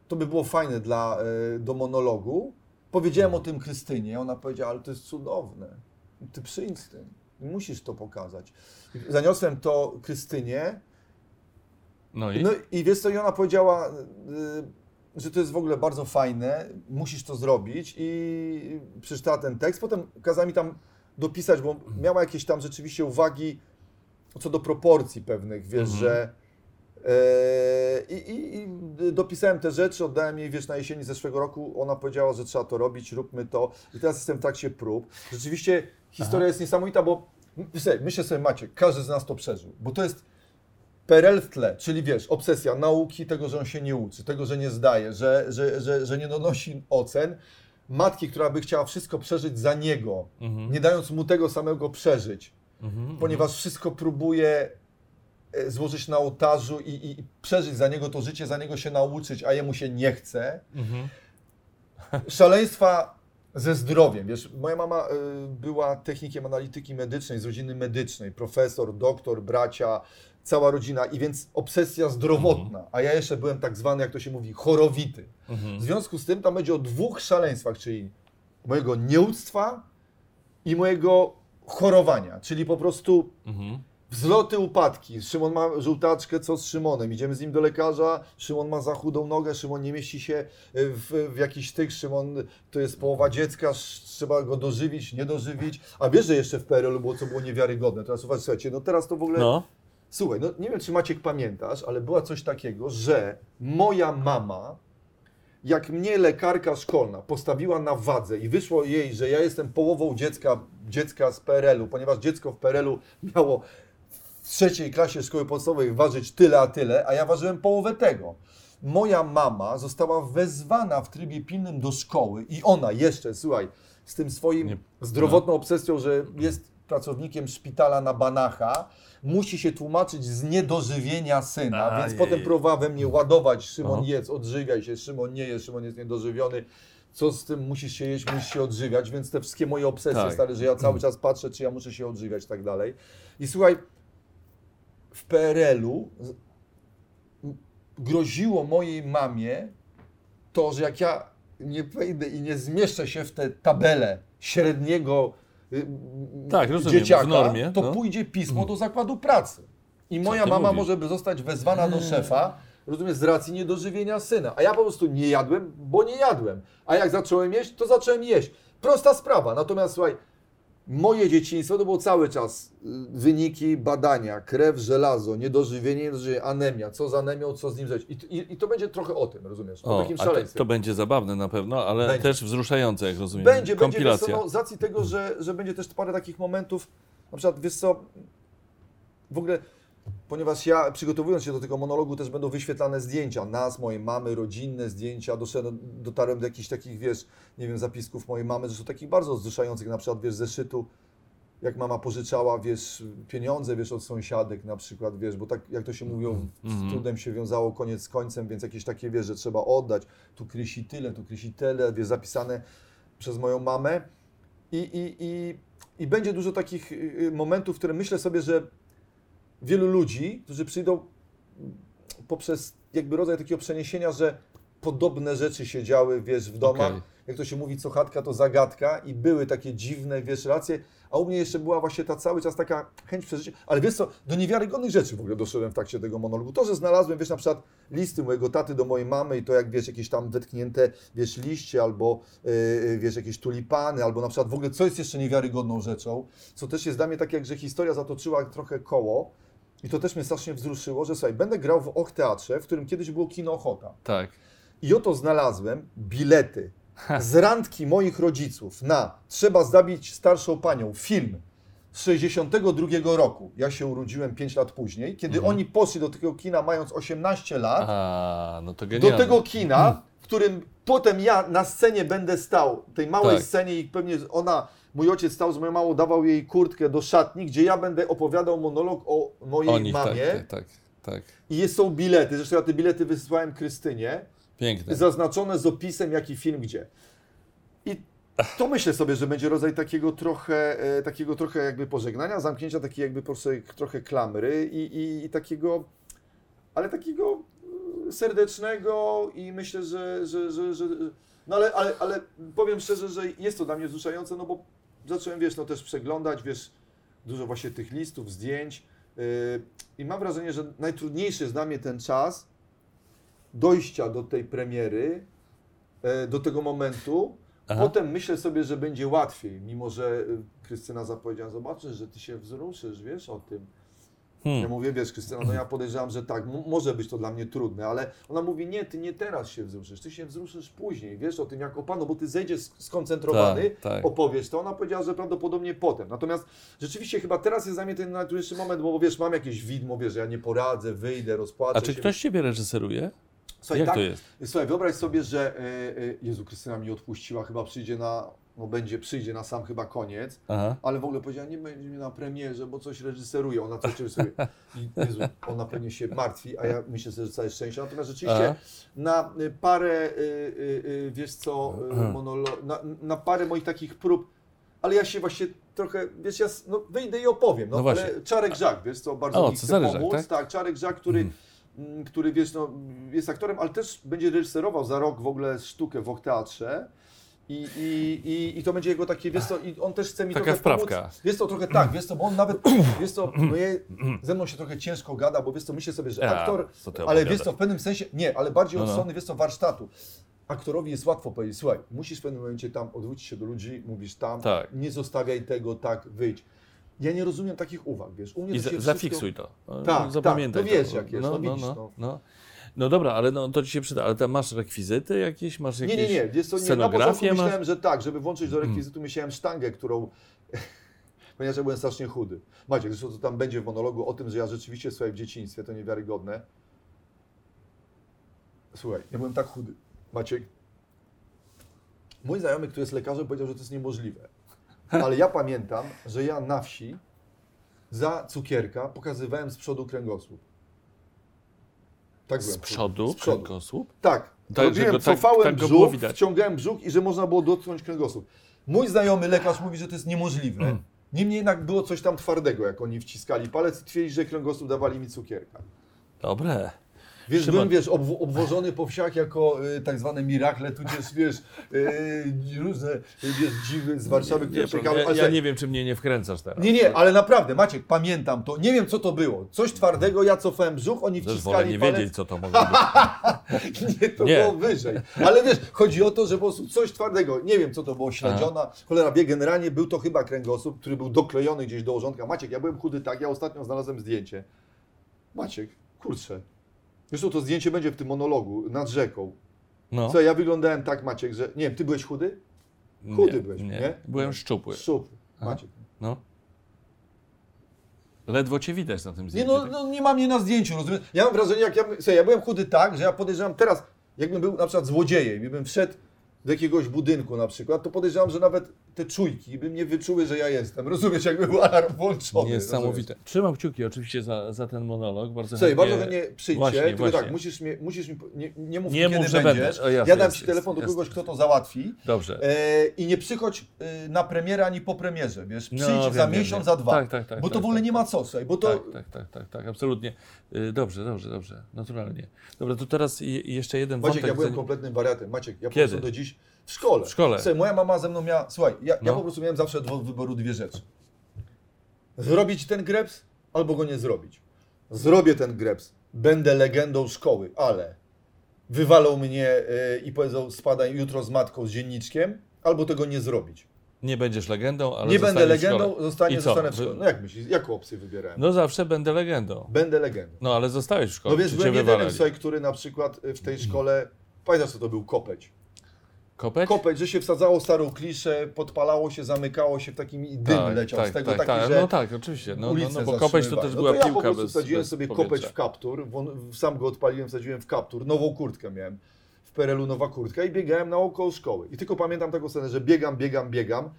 to by było fajne dla, e, do monologu. Powiedziałem o tym Krystynie, ona powiedziała, ale to jest cudowne. Ty przyjdź z tym. Musisz to pokazać. Zaniosłem to Krystynie, No i? no i wiesz co, i ona powiedziała, y, że to jest w ogóle bardzo fajne, musisz to zrobić i przeczytała ten tekst. Potem kazała mi tam dopisać, bo miała jakieś tam rzeczywiście uwagi co do proporcji pewnych, wiesz, Mhm. że e, i, i, i dopisałem te rzeczy, oddałem jej, wiesz, na jesieni zeszłego roku, ona powiedziała, że trzeba to robić, róbmy to i teraz jestem w trakcie prób. Rzeczywiście historia jest niesamowita, bo myślę sobie, Maciek, każdy z nas to przeżył, bo to jest PRL w tle, czyli wiesz, obsesja nauki, tego, że on się nie uczy, tego, że nie zdaje, że, że, że, że nie donosi ocen. Matki, która by chciała wszystko przeżyć za niego, Mhm. nie dając mu tego samego przeżyć, Mhm. ponieważ wszystko próbuje e, złożyć na ołtarzu i, i, przeżyć za niego to życie, za niego się nauczyć, a jemu się nie chce. Mhm. Szaleństwa ze zdrowiem. Wiesz, moja mama y, była technikiem analityki medycznej, z rodziny medycznej, profesor, doktor, bracia, cała rodzina i więc obsesja zdrowotna, a ja jeszcze byłem tak zwany, jak to się mówi, chorowity. Mhm. W związku z tym tam będzie o dwóch szaleństwach, czyli mojego nieuctwa i mojego chorowania, czyli po prostu Mhm. Wzloty, upadki. Szymon ma żółtaczkę, co z Szymonem? Idziemy z nim do lekarza, Szymon ma za chudą nogę, Szymon nie mieści się w, w jakiś tych, Szymon to jest połowa dziecka, trzeba go dożywić, nie dożywić. A wiesz, że jeszcze w PRL-u było, co było niewiarygodne. Teraz uważajcie, słuchajcie, no teraz to w ogóle... No. Słuchaj, no nie wiem, czy Maciek pamiętasz, ale była coś takiego, że moja mama, jak mnie lekarka szkolna postawiła na wadze i wyszło jej, że ja jestem połową dziecka, dziecka z PRL-u, ponieważ dziecko w PRL-u miało w trzeciej klasie szkoły podstawowej ważyć tyle, a tyle, a ja ważyłem połowę tego. Moja mama została wezwana w trybie pilnym do szkoły i ona jeszcze, słuchaj, z tym swoim Nie- zdrowotną obsesją, że jest pracownikiem szpitala na Banacha, musi się tłumaczyć z niedożywienia syna, Ajej. więc potem próbowała we mnie ładować, Szymon Aha. jedz, odżywiaj się, Szymon nie jest, Szymon jest niedożywiony, co z tym musisz się jeść, musisz się odżywiać, więc te wszystkie moje obsesje, Tak. stare, że ja cały czas patrzę, czy ja muszę się odżywiać i tak dalej. I słuchaj, w PRL-u groziło mojej mamie to, że jak ja nie wejdę i nie zmieszczę się w tę tabelę średniego Tak, rozumiem, dzieciaka, w normie, to no. pójdzie pismo do zakładu pracy. I moja mama mówisz? może by zostać wezwana do szefa, rozumiesz, z racji niedożywienia syna. A ja po prostu nie jadłem, bo nie jadłem. A jak zacząłem jeść, to zacząłem jeść. Prosta sprawa. Natomiast słuchaj, moje dzieciństwo to było cały czas y, wyniki badania, krew, żelazo, niedożywienie, niedożywienie, anemia, co z anemią, co z nim zrobić. I, i, I to będzie trochę o tym, rozumiesz? O, O, takim to, szaleństwie. to będzie zabawne na pewno, ale Będzie. też wzruszające, jak rozumiem. Będzie, będzie, wiesz co, Kompilacja. no, z racji tego, że, że będzie też parę takich momentów, na przykład, wiesz co, w ogóle, ponieważ ja przygotowując się do tego monologu też będą wyświetlane zdjęcia nas, mojej mamy, rodzinne zdjęcia, doszedłem, dotarłem do jakichś takich, wiesz, nie wiem, zapisków mojej mamy, zresztą takich bardzo wzruszających, na przykład, wiesz, zeszytu, jak mama pożyczała, wiesz, pieniądze, wiesz, od sąsiadek na przykład, wiesz, bo tak, jak to się mówiło, Mhm. z trudem się wiązało koniec z końcem, więc jakieś takie, wiesz, że trzeba oddać, tu krysi tyle, tu krysi tyle, wiesz, zapisane przez moją mamę. I, i, i, i będzie dużo takich y, y, momentów, które myślę sobie, że wielu ludzi, którzy przyjdą poprzez jakby rodzaj takiego przeniesienia, że podobne rzeczy się działy, wiesz, w domach, Okej. jak to się mówi, co chatka, to zagadka i były takie dziwne, wiesz, relacje, a u mnie jeszcze była właśnie ta cały czas taka chęć przeżycia, ale wiesz co, do niewiarygodnych rzeczy w ogóle doszedłem w trakcie tego monologu. To, że znalazłem, wiesz, na przykład listy mojego taty do mojej mamy i to jak, wiesz, jakieś tam wetknięte, wiesz, liście albo, yy, wiesz, jakieś tulipany, albo na przykład w ogóle, co jest jeszcze niewiarygodną rzeczą, co też jest dla mnie tak, jak, że historia zatoczyła trochę koło, I to też mnie strasznie wzruszyło, że słuchaj, będę grał w Och Teatrze, w którym kiedyś było kino Ochota. Tak. I oto znalazłem bilety z randki moich rodziców na Trzeba zabić starszą panią, film z 62 roku. Ja się urodziłem 5 lat później, kiedy Mhm. oni poszli do tego kina mając 18 lat, A, no to do genialne. tego kina, w którym potem ja na scenie będę stał, tej małej Tak. scenie i pewnie ona, mój ojciec stał z moją mamą, dawał jej kurtkę do szatni, gdzie ja będę opowiadał monolog o mojej O nich, tak, mamie tak, tak, tak. i jest, są bilety, zresztą ja te bilety wysłałem Krystynie, Piękne. zaznaczone z opisem, jaki film gdzie. I to myślę sobie, że będzie rodzaj takiego trochę, e, takiego trochę jakby pożegnania, zamknięcia takiej jakby po trochę klamry i, i, i takiego, ale takiego e, serdecznego i myślę, że, że, że, że no ale, ale, ale powiem szczerze, że jest to dla mnie wzruszające, no bo zacząłem, wiesz, no też przeglądać, wiesz, dużo właśnie tych listów, zdjęć yy, i mam wrażenie, że najtrudniejszy jest dla mnie ten czas dojścia do tej premiery, e, do tego momentu. Aha. Potem myślę sobie, że będzie łatwiej, mimo że y, Krystyna zapowiedziała, zobaczysz, że ty się wzruszysz, wiesz o tym. Ja Hmm. mówię, wiesz Krystyna, no ja podejrzewam, że tak, może być to dla mnie trudne, ale ona mówi, nie, ty nie teraz się wzruszysz, ty się wzruszysz później, wiesz o tym jak o Panu, bo ty zejdziesz sk- skoncentrowany, Tak, tak. opowiesz to, ona powiedziała, że prawdopodobnie potem. Natomiast rzeczywiście chyba teraz jest dla mnie ten najtrudniejszy moment, bo wiesz, mam jakieś widmo, wiesz, że ja nie poradzę, wyjdę, rozpłaczę A czy się. ktoś ciebie reżyseruje? Słuchaj, Jak tak, to jest? Słuchaj, wyobraź sobie, że e, e, Jezu, Krystyna mi odpuściła, chyba przyjdzie na, no będzie, przyjdzie na sam chyba koniec, Aha. ale w ogóle powiedziała, nie będzie mnie na premierze, bo coś reżyseruje, ona coś reżyseruje. I Jezu, ona pewnie się martwi, a ja myślę sobie, że całe szczęście. Natomiast rzeczywiście Aha. na y, parę, y, y, y, wiesz co, y, Aha. monolo- na, na parę moich takich prób, ale ja się właśnie trochę, wiesz, ja no, wyjdę i opowiem, no, No właśnie. ale Czarek Żak, wiesz co, bardzo O, mi chce Żak, pomóc. tak? Czarek Żak, który, Mhm. mm, który wiesz, no, jest aktorem, ale też będzie reżyserował za rok w ogóle sztukę w Teatrze. I, i, i, I to będzie jego takie, wiesz co, i on też chce mi Taka trochę wprawka. pomóc. Wiesz to trochę tak, wiesz co, bo on nawet, wiesz co, no je, ze mną się trochę ciężko gada, bo wiesz co, myślę sobie, że Ja, aktor, co ty ale opowiadasz? wiesz co, w pewnym sensie, nie, ale bardziej No, od no. strony, wiesz co, warsztatu. Aktorowi jest łatwo powiedzieć, słuchaj, musisz w pewnym momencie tam odwrócić się do ludzi, mówisz tam, Tak. nie zostawiaj tego, tak, wyjdź. Ja nie rozumiem takich uwag, wiesz, u mnie I to za, się zafiksuj to. No, Tak, Zapamiętaj tak, no wiesz, to. jak jest, no widzisz, no, no. dobra, ale no, to ci się przyda. Ale tam masz rekwizyty jakieś? Masz Nie, jakieś nie, nie, wiesz co, nie, na początku masz? myślałem, że tak, żeby włączyć do rekwizytu, myślałem sztangę, którą, ponieważ ja byłem strasznie chudy. Maciek, zresztą to tam będzie w monologu o tym, że ja rzeczywiście, słuchaj, w dzieciństwie, to niewiarygodne. Słuchaj, ja byłem tak chudy. Maciek, mój znajomy, który jest lekarzem, powiedział, że to jest niemożliwe. Ale ja pamiętam, że ja na wsi za cukierka pokazywałem z przodu kręgosłup. Tak Z przodu, Z przodu. kręgosłup? Tak, Tak, robiłem, go tak- cofałem tak brzuch, wciągałem brzuch i że można było dotknąć kręgosłup. Mój znajomy lekarz mówi, że to jest niemożliwe. Mm. Niemniej jednak było coś tam twardego, jak oni wciskali palec i twierdzili, że kręgosłup dawali mi cukierka. Dobre. Szymon. byłem, wiesz, obwo- obwożony po wsiach jako y, tak zwane mirakle, tudzież, wiesz, y, różne, y, wiesz, dziwy z Warszawy, które Nie, przyjechały. ja, ja nie wiem, czy mnie nie wkręcasz teraz. nie, nie, ale naprawdę, Maciek, pamiętam to. Nie wiem, co to było. Coś twardego, ja cofałem brzuch, oni Też wolę wciskali nie palec. wiedzieć, co to mogło być. Nie, to Nie. było wyżej. Ale wiesz, chodzi o to, że po prostu coś twardego, nie wiem co to było, śledziona, cholera wie, generalnie był to chyba kręgosłup, który był doklejony gdzieś do ożątka. Maciek, ja byłem chudy tak, ja ostatnio znalazłem zdjęcie. Maciek, kurczę. Zresztą to zdjęcie będzie w tym monologu nad rzeką. No. Co, ja wyglądałem tak, Maciek, że, nie wiem, ty byłeś chudy? chudy nie, byłeś, nie. nie? Byłem szczupły. Szczupły. Maciek. No. Ledwo cię widać na tym Nie, zdjęciu. no, no nie ma mnie na zdjęciu, rozumiesz? Ja mam wrażenie, jak ja, słuchaj, ja byłem chudy tak, że ja podejrzewam teraz, jakbym był na przykład złodziejem i bym wszedł do jakiegoś budynku na przykład, to podejrzewam, że nawet te czujki by mnie wyczuły, że ja jestem. Rozumiesz, jakby był alarm włączony. Niesamowite. Trzymam kciuki oczywiście za, za ten monolog. Bardzo Słuchaj, chętnie- bardzo chętnie przyjdźcie, Właśnie, tylko właśnie. tak, musisz, mnie, musisz mi, nie, nie mów Nie mi, mów, kiedy będziesz. O, jasne, ja dam jest, Ci telefon jest, do kogoś, jest. kto to załatwi. Dobrze. E, I nie przychodź e, na premierę ani po premierze, wiesz, No, przyjdź wiem, za wiem, miesiąc, wiem. za dwa. Tak, tak, tak, bo to tak, w ogóle tak, nie ma co, słuchaj, bo to... Tak, tak, tak, tak, tak, absolutnie. Y, Dobrze, dobrze, dobrze, naturalnie. Dobra, to teraz jeszcze jeden Maciek, wątek. ja byłem kompletnym wariatem. Maciek, ja po do dziś w szkole. W szkole. Słuchaj, moja mama ze mną miała, słuchaj, ja, ja No. po prostu miałem zawsze do wyboru dwie rzeczy. Zrobić ten greps albo go nie zrobić. Zrobię ten greps, będę legendą szkoły, ale wywalą mnie y, i powiedzą spadaj jutro z matką, z dzienniczkiem, albo tego nie zrobić. Nie będziesz legendą, ale nie będę w legendą, szkole. zostanie, I co? zostanę w szkole. No jak myślisz, jaką opcję wybierałem? No zawsze będę legendą. Będę legendą. No ale zostałeś w szkole, No wiesz, byłem jedynym słuchaj, który na przykład y, w tej szkole, pamiętasz co to był kopeć? Kopeć? Kopeć, że się wsadzało starą kliszę, podpalało się, zamykało się w takim i dym tak, leciał tak, z tego tak, taki, tak. że No tak, oczywiście. No, no, no bo kopeć to też no była to ja piłka po prostu bez wsadziłem bez sobie powietrza. kopeć w kaptur, sam go odpaliłem, wsadziłem w kaptur, nową kurtkę miałem, w PRL-u nowa kurtka i biegałem naokoło szkoły. I tylko pamiętam taką scenę, że biegam, biegam, biegam.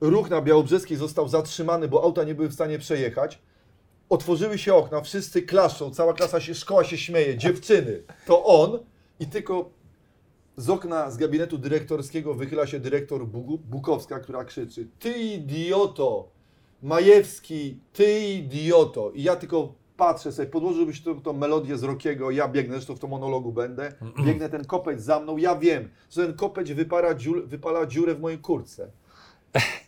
Ruch na Białobrzeskiej został zatrzymany, bo auta nie były w stanie przejechać. Otworzyły się okna, wszyscy klaszczą, cała klasa się, szkoła się śmieje, dziewczyny. To on i tylko z okna z gabinetu dyrektorskiego wychyla się dyrektor Bukowska, która krzyczy: Ty idioto! Majewski, ty idioto! I ja tylko patrzę sobie, podłożyłbyś tą, tą melodię z Rokiego, ja biegnę, zresztą w tym monologu będę, biegnę ten kopeć za mną, ja wiem, że ten kopeć wypala, dziur, wypala dziurę w mojej kurtce.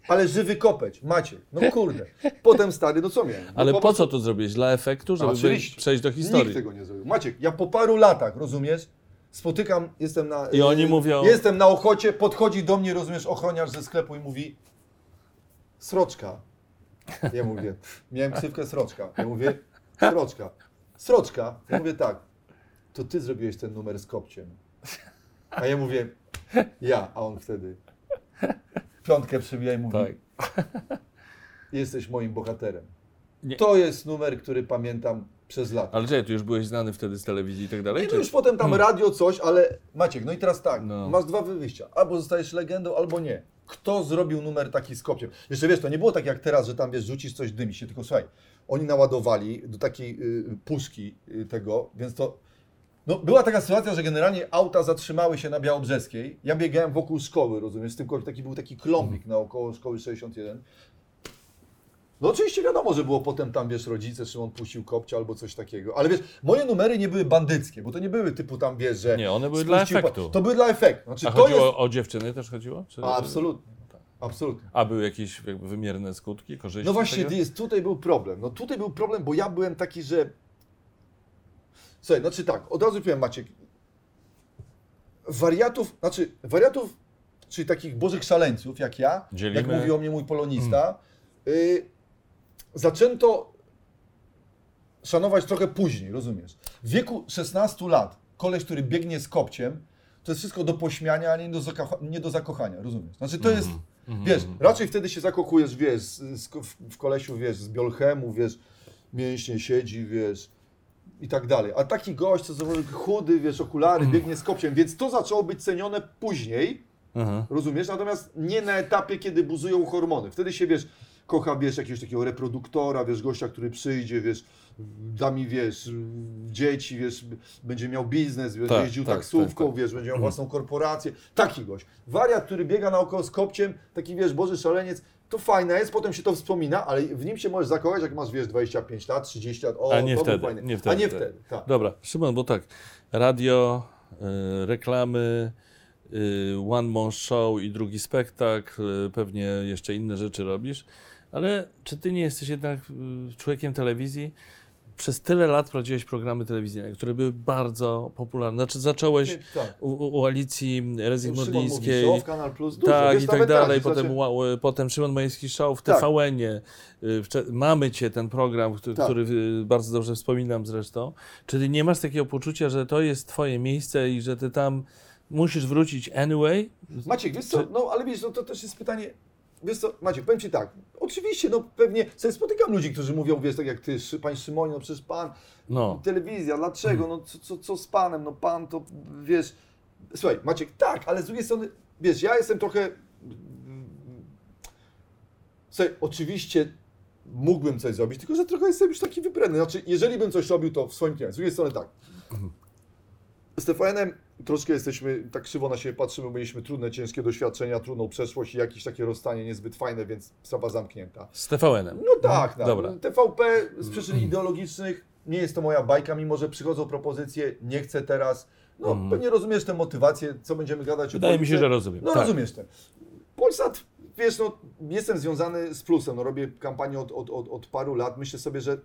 Ale żywy kopeć, macie, no kurde. Potem stary, no co miałem? No Ale po co to zrobiłeś? Dla efektu, żeby Oczywiście. przejść do Nikt historii. tego nie zrobił. Maciek, ja po paru latach, rozumiesz, spotykam, jestem na... I oni mówią- Jestem na Ochocie, podchodzi do mnie, rozumiesz, ochroniarz ze sklepu i mówi Sroczka. Ja mówię, miałem ksywkę Sroczka. Ja mówię, Sroczka. Sroczka. Ja mówię tak, to ty zrobiłeś ten numer z kopciem. A ja mówię, ja, a on wtedy piątkę przybija i mówi, Tak. jesteś moim bohaterem. Nie. To jest numer, który pamiętam przez lata. Ale czekaj, ty już byłeś znany wtedy z telewizji i tak dalej? Czy- no już potem tam radio coś, ale Maciek, no i teraz tak, No. masz dwa wyjścia. Albo zostajesz legendą, albo nie. Kto zrobił numer taki z kopciem? Jeszcze wiesz, to nie było tak jak teraz, że tam wiesz, rzucisz coś, dymi się, tylko słuchaj, oni naładowali do takiej y, puszki y, tego, więc to... No, była taka sytuacja, że generalnie auta zatrzymały się na Białobrzeskiej. Ja biegałem wokół szkoły, rozumiesz, z tym taki był taki klombik naokoło szkoły 61. No oczywiście wiadomo, że było potem tam, wiesz, rodzice, Szymon puścił kopcia albo coś takiego. Ale wiesz, moje numery nie były bandyckie, bo to nie były typu tam, wiesz, że... Nie, one były dla spuścił pa- efektu. To były dla efektu. Znaczy, A to chodziło jest... o dziewczyny też chodziło? Czy... A, absolutnie. Absolutnie. A były jakieś jakby wymierne skutki, korzyści? No właśnie, tego? jest, tutaj był problem. No tutaj był problem, bo ja byłem taki, że... Słuchaj, znaczy tak, od razu powiem Maciek, wariatów, znaczy wariatów, czyli takich bożych szaleńców jak ja, Dzielimy. jak mówił o mnie mój polonista, y, zaczęto szanować trochę później, rozumiesz? W wieku 16 lat koleś, który biegnie z kopciem, to jest wszystko do pośmiania, a nie do, nie do zakochania, rozumiesz? Znaczy to jest, wiesz, raczej wtedy się zakochujesz, wiesz, z, w, w kolesiu, wiesz, z biolchemu, wiesz, mięśnie siedzi, wiesz, i tak dalej. A taki gość, co zawodzi chudy, wiesz, okulary, biegnie z kopciem, więc to zaczęło być cenione później, Aha. Rozumiesz? Natomiast nie na etapie, kiedy buzują hormony. Wtedy się, wiesz, kocha, wiesz, jakiegoś takiego reproduktora, wiesz, gościa, który przyjdzie, wiesz, da mi, wiesz, dzieci, wiesz, będzie miał biznes, wiesz, Tak, jeździł tak, taksówką, tak, tak. wiesz, będzie miał własną korporację. Taki gość. Wariat, który biega naokoło z kopciem, taki, wiesz, Boży szaleniec, to fajne jest, potem się to wspomina, ale w nim się możesz zakochać, jak masz, wiesz, 25 lat, 30 lat, o, A nie to wtedy, był fajny. nie wtedy, A nie tak. wtedy, tak. Dobra, Szymon, bo tak, radio, y, reklamy, y, one more show i drugi spektakl, y, pewnie jeszcze inne rzeczy robisz, ale czy ty nie jesteś jednak y, człowiekiem telewizji? Przez tyle lat prowadziłeś programy telewizyjne, które były bardzo popularne. Znaczy zacząłeś Tak. u, u, Alicji Rezyk Szymon Modlińskiej, mówi, Kanal Plus, dużo, tak wiesz, i tak dalej, znaczy- potem, ła- potem Szymon Majewski Show w Tak. TVN-ie, y, mamy Cię, ten program, który, Tak. który y, bardzo dobrze wspominam zresztą, czyli nie masz takiego poczucia, że to jest Twoje miejsce i że Ty tam musisz wrócić anyway? Maciek, wiesz co, no ale wiesz, no to też jest pytanie, wiesz co, Maciek, powiem Ci tak, oczywiście, no pewnie, sobie spotykam ludzi, którzy mówią, wiesz, tak jak Ty, Panie Szymonie, no przecież Pan, No, telewizja, dlaczego, no co, co, co z Panem, no Pan to, wiesz, słuchaj, Maciek, tak, ale z drugiej strony, wiesz, ja jestem trochę, słuchaj, oczywiście mógłbym coś zrobić, tylko że trochę jestem już taki wybrany, znaczy, jeżeli bym coś robił, to w swoim kliencie, z drugiej strony tak, z TVN-em troszkę jesteśmy, tak krzywo na siebie patrzymy, mieliśmy trudne, ciężkie doświadczenia, trudną przeszłość i jakieś takie rozstanie niezbyt fajne, więc sprawa zamknięta. z TVN-em. No tak, tak. Dobra. TVP z przyczyn ideologicznych nie jest to moja bajka, mimo że przychodzą propozycje, nie chcę teraz. No pewnie rozumiesz tę motywację, co będziemy gadać. Wydaje mi się, że rozumiem. No Tak. rozumiesz ten. Polsat, wiesz, no jestem związany z plusem, no robię kampanię od, od, od, od paru lat, myślę sobie, że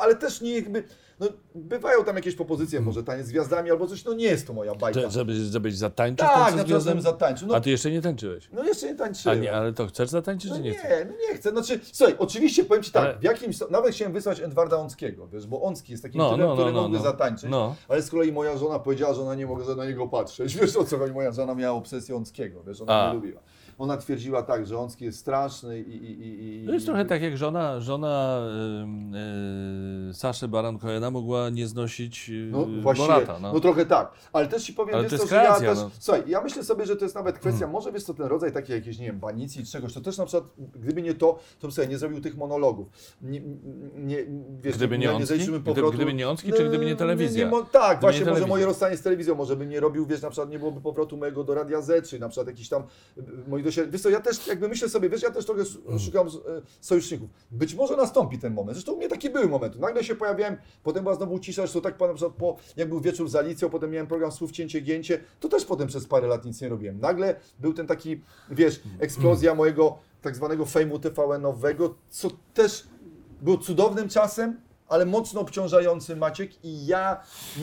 ale też nie jakby, no bywają tam jakieś propozycje, może taniec z gwiazdami albo coś, no nie jest to moja bajka. Że- Żebyś, żebyś zatańczył tak, na gwiazdami? czasem zatańczył. No, A ty jeszcze nie tańczyłeś? no jeszcze nie A tańczyłem. nie, ale to chcesz zatańczyć, No czy nie, nie, chcesz? no nie chcę. Znaczy, słuchaj, oczywiście powiem Ci tak, Ale- w jakimś, nawet chciałem wysłać Edwarda Łąckiego, wiesz, bo Łącki jest takim No, typem, no, który no, no, mógłby no. zatańczyć, No. ale z kolei moja żona powiedziała, że ona nie może na niego patrzeć. Wiesz o co chodzi? Moja żona miała obsesję Łąckiego, wiesz, ona A. nie lubiła. Ona twierdziła tak, że Łącki jest straszny i... i, i, i To jest trochę tak jak żona, żona yy, Saszy Baron Cohena mogła nie znosić yy, No właśnie, Borata. no. No. trochę tak. Ale też ci powiem, Ale wiesz to co, jest że ja kreacja, też, no. słuchaj, ja myślę sobie, że to jest nawet kwestia, może wiesz co, ten rodzaj takiej jakiejś, nie wiem, banicji czy czegoś, to też na przykład, gdyby nie to, to bym sobie nie zrobił tych monologów. Nie, nie, wiesz, Gdyby nie zaliczymy Gdyby- powrotu. gdyby nie czy gdyby nie telewizja? mo- tak, Gdyby właśnie, nie może moje rozstanie z telewizją, może bym nie robił, wiesz, na przykład nie byłoby powrotu mojego do Radia Z, czy na przykład jakiś tam y, moich doświadczeń. Wiesz co, ja też jakby myślę sobie, wiesz, ja też trochę Mhm. szukam e, sojuszników. Być może nastąpi ten moment. Zresztą u mnie takie były momenty. Nagle się pojawiałem, potem była znowu cisza, zresztą tak na przykład po, jak był wieczór z Alicją, potem miałem program Słów Cięcie Gięcie, to też potem przez parę lat nic nie robiłem. Nagle był ten taki, wiesz, eksplozja mojego tak zwanego fejmu TVN-owego, co też było cudownym czasem, ale mocno obciążający Maciek i ja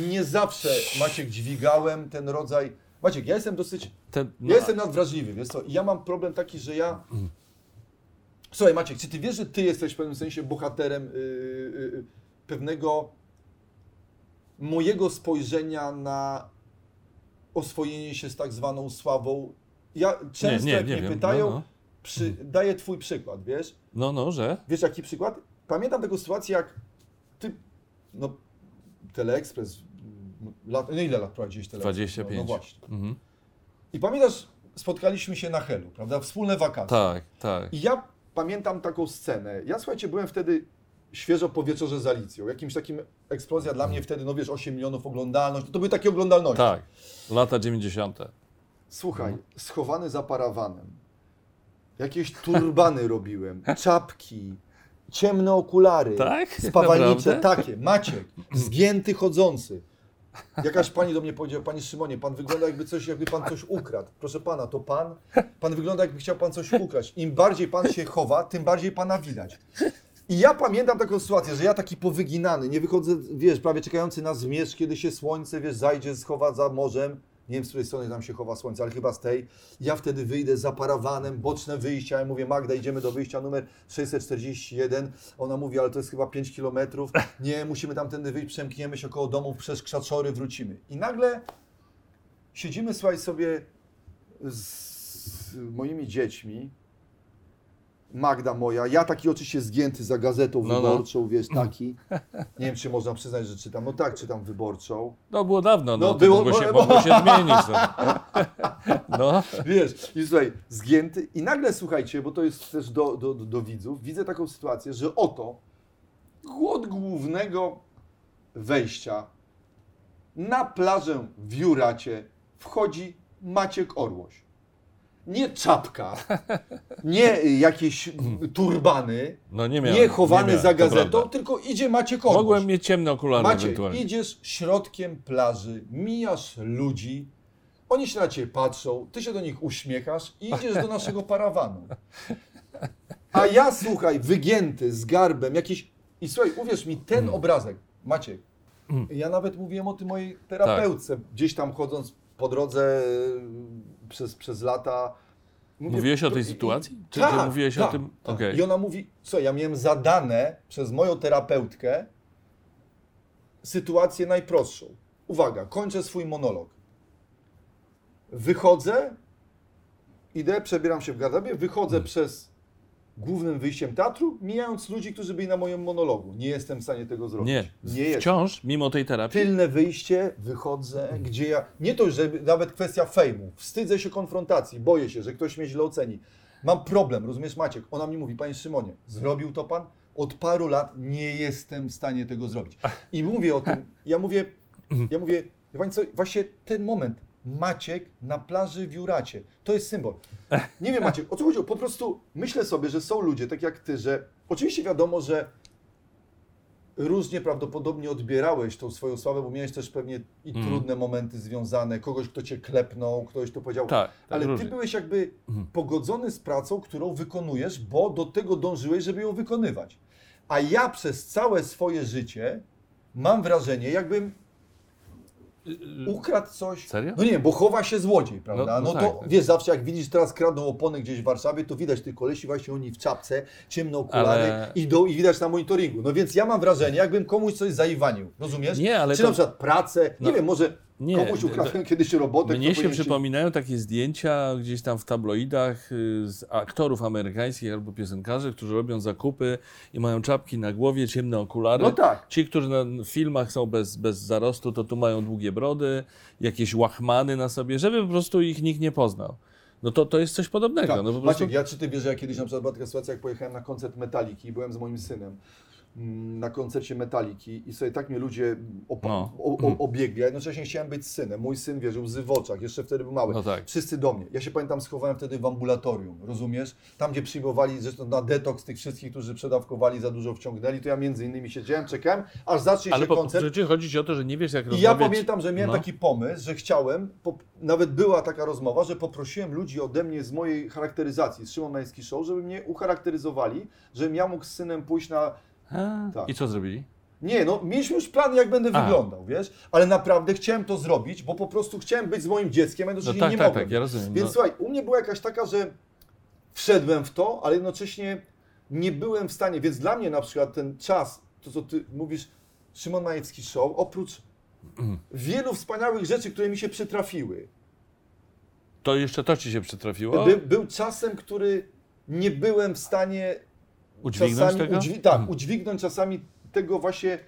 nie zawsze, Maciek, dźwigałem ten rodzaj... Maciek, ja jestem dosyć Ten, no, ja jestem nadwrażliwy, wiesz co? Ja mam problem taki, że ja... Słuchaj Maciek, czy ty wiesz, że ty jesteś w pewnym sensie bohaterem yy, yy, pewnego mojego spojrzenia na oswojenie się z tak zwaną sławą? Ja często nie, jak nie mnie wiem, pytają, no, no. Przy, daję twój przykład, wiesz? no, no, że? Wiesz jaki przykład? Pamiętam taką sytuację, jak ty, no, Teleekspres, mm, lat, no ile lat prowadziłeś Teleekspres? 25. No, no właśnie. Mhm. I pamiętasz, spotkaliśmy się na Helu, prawda? Wspólne wakacje. Tak, tak. I ja pamiętam taką scenę. Ja słuchajcie, byłem wtedy świeżo po wieczorze z Alicją. Jakimś takim eksplozja dla mnie wtedy, no wiesz, 8 milionów oglądalność. To były takie oglądalności. Tak, lata 90. Słuchaj, schowany za parawanem. Jakieś turbany robiłem, czapki, ciemne okulary, Tak? spawalnicze Naprawdę? takie, Maciek, zgięty chodzący. Jakaś pani do mnie powiedziała, panie Szymonie, pan wygląda jakby coś, jakby pan coś ukradł. Proszę pana, to pan? Pan wygląda jakby chciał pan coś ukraść. Im bardziej pan się chowa, tym bardziej pana widać. I ja pamiętam taką sytuację, że ja taki powyginany, nie wychodzę, wiesz, prawie czekający na zmierzch, kiedy się słońce, wiesz, zajdzie, schowa za morzem. Nie wiem, z której strony tam się chowa słońce, ale chyba z tej. Ja wtedy wyjdę za parawanem, boczne wyjścia. Ja mówię, Magda, idziemy do wyjścia numer 641. Ona mówi, ale to jest chyba 5 kilometrów. Nie, musimy tamtędy wyjść, przemkniemy się koło domu, przez krzaczory wrócimy. I nagle siedzimy, słuchaj, sobie z moimi dziećmi. Magda moja, ja taki oczywiście zgięty za gazetą No, no. wyborczą, wiesz, taki. Nie wiem, czy można przyznać, że czytam. No tak, czytam wyborczą. No było dawno, no, No, było- mogło, się, bo- mogło się zmienić. No. no. Wiesz, i słuchaj, zgięty. I nagle słuchajcie, bo to jest też do, do, do, do widzów, widzę taką sytuację, że oto od głównego wejścia na plażę w Juracie wchodzi Maciek Orłoś. Nie czapka, nie jakieś turbany, no nie miałem. nie chowany miałem, za gazetą, tylko idzie Maciek Orłoś. Mogłem mieć ciemne okulary Maciek, ewentualnie. idziesz środkiem plaży, mijasz ludzi, oni się na ciebie patrzą, ty się do nich uśmiechasz i idziesz do naszego parawanu. A ja, słuchaj, wygięty, z garbem, jakiś... I słuchaj, uwierz mi, ten Mm. obrazek, Maciek, ja nawet mówiłem o tym mojej terapeutce, gdzieś tam chodząc po drodze przez, przez lata. Mówię, Mówiłeś o tej i- sytuacji? Czy, tak, czy mówiłeś tak, o tym? tak. Okej. I ona mówi, co ja miałem zadane przez moją terapeutkę sytuację najprostszą. Uwaga, kończę swój monolog. Wychodzę, idę, przebieram się w garderobie, wychodzę Hmm. przez głównym wyjściem teatru, mijając ludzi, którzy byli na moim monologu. Nie jestem w stanie tego zrobić. Nie, nie jestem. wciąż, mimo tej terapii. Tylne wyjście, wychodzę, gdzie ja. Nie to, że nawet kwestia fejmu. Wstydzę się konfrontacji, boję się, że ktoś mnie źle oceni. Mam problem, rozumiesz, Maciek? Ona mi mówi, panie Szymonie, zrobił to pan? Od paru lat nie jestem w stanie tego zrobić. I mówię o tym, ja mówię, ja mówię, pani co, właśnie ten moment, Maciek na plaży w Juracie, to jest symbol. Nie wiem, Maciek, o co chodziło? Po prostu myślę sobie, że są ludzie, tak jak ty, że oczywiście wiadomo, że różnie prawdopodobnie odbierałeś tą swoją sławę, bo miałeś też pewnie i Mm. trudne momenty związane, kogoś, kto cię klepnął, ktoś to powiedział. Tak, tak, Ale ty różnie. byłeś jakby Mhm. pogodzony z pracą, którą wykonujesz, bo do tego dążyłeś, żeby ją wykonywać. A ja przez całe swoje życie mam wrażenie, jakbym ukradł coś. Serio? No nie, bo chowa się złodziej, prawda? No- No, no to tak, tak. wiesz, zawsze jak widzisz teraz kradną opony gdzieś w Warszawie, to widać tych kolesi właśnie oni w czapce, ciemne okulary, Ale- idą i widać na monitoringu. No więc ja mam wrażenie, jakbym komuś coś zaiwanił, rozumiesz? Nie, ale Czy to- na przykład pracę, nie No, wiem, może nie, komuś ukradłem kiedyś robotę. Mnie się przypominają takie zdjęcia gdzieś tam w tabloidach y, z aktorów amerykańskich albo piosenkarzy, którzy robią zakupy i mają czapki na głowie, ciemne okulary. No tak. Ci, którzy na filmach są bez, bez zarostu, to tu mają długie brody, jakieś łachmany na sobie, żeby po prostu ich nikt nie poznał. No to, to jest coś podobnego. Tak. No po prostu... Maciek, ja czy ty wiesz, że ja kiedyś na przykład była taka sytuacja, jak pojechałem na koncert Metaliki, byłem z moim synem na koncercie Metaliki i sobie tak mnie ludzie opa- No. o, o, obiegli, a jednocześnie chciałem być synem. Mój syn wierzył łzy w oczach, jeszcze wtedy był mały. No tak. Wszyscy do mnie. Ja się pamiętam, schowałem wtedy w ambulatorium, rozumiesz? Tam, gdzie przyjmowali zresztą na detoks tych wszystkich, którzy przedawkowali, za dużo wciągnęli, to ja między innymi siedziałem, czekałem, aż zacznie Ale się po, koncert. przecież chodzi ci o to, że nie wiesz jak I rozmawiać. ja pamiętam, że miałem No. taki pomysł, że chciałem, po, nawet była taka rozmowa, że poprosiłem ludzi ode mnie z mojej charakteryzacji, z Szymon Majski Show, żeby mnie ucharakteryzowali, żebym ja mógł z synem pójść na... A, Tak. I co zrobili? Nie, no mieliśmy już plan, jak będę A. wyglądał, wiesz? Ale naprawdę chciałem to zrobić, bo po prostu chciałem być z moim dzieckiem, a No jednocześnie tak, nie tak, mogłem. tak, ja rozumiem. Więc no. słuchaj, u mnie była jakaś taka, że wszedłem w to, ale jednocześnie nie byłem w stanie, więc dla mnie na przykład ten czas, to co ty mówisz, Szymon Majewski Show, oprócz Mhm. wielu wspaniałych rzeczy, które mi się przytrafiły, To jeszcze to ci się przytrafiło? by, był czasem, który nie byłem w stanie Udźwignąć czasami tego? udźwi- tak, Mhm. udźwignąć czasami tego właśnie,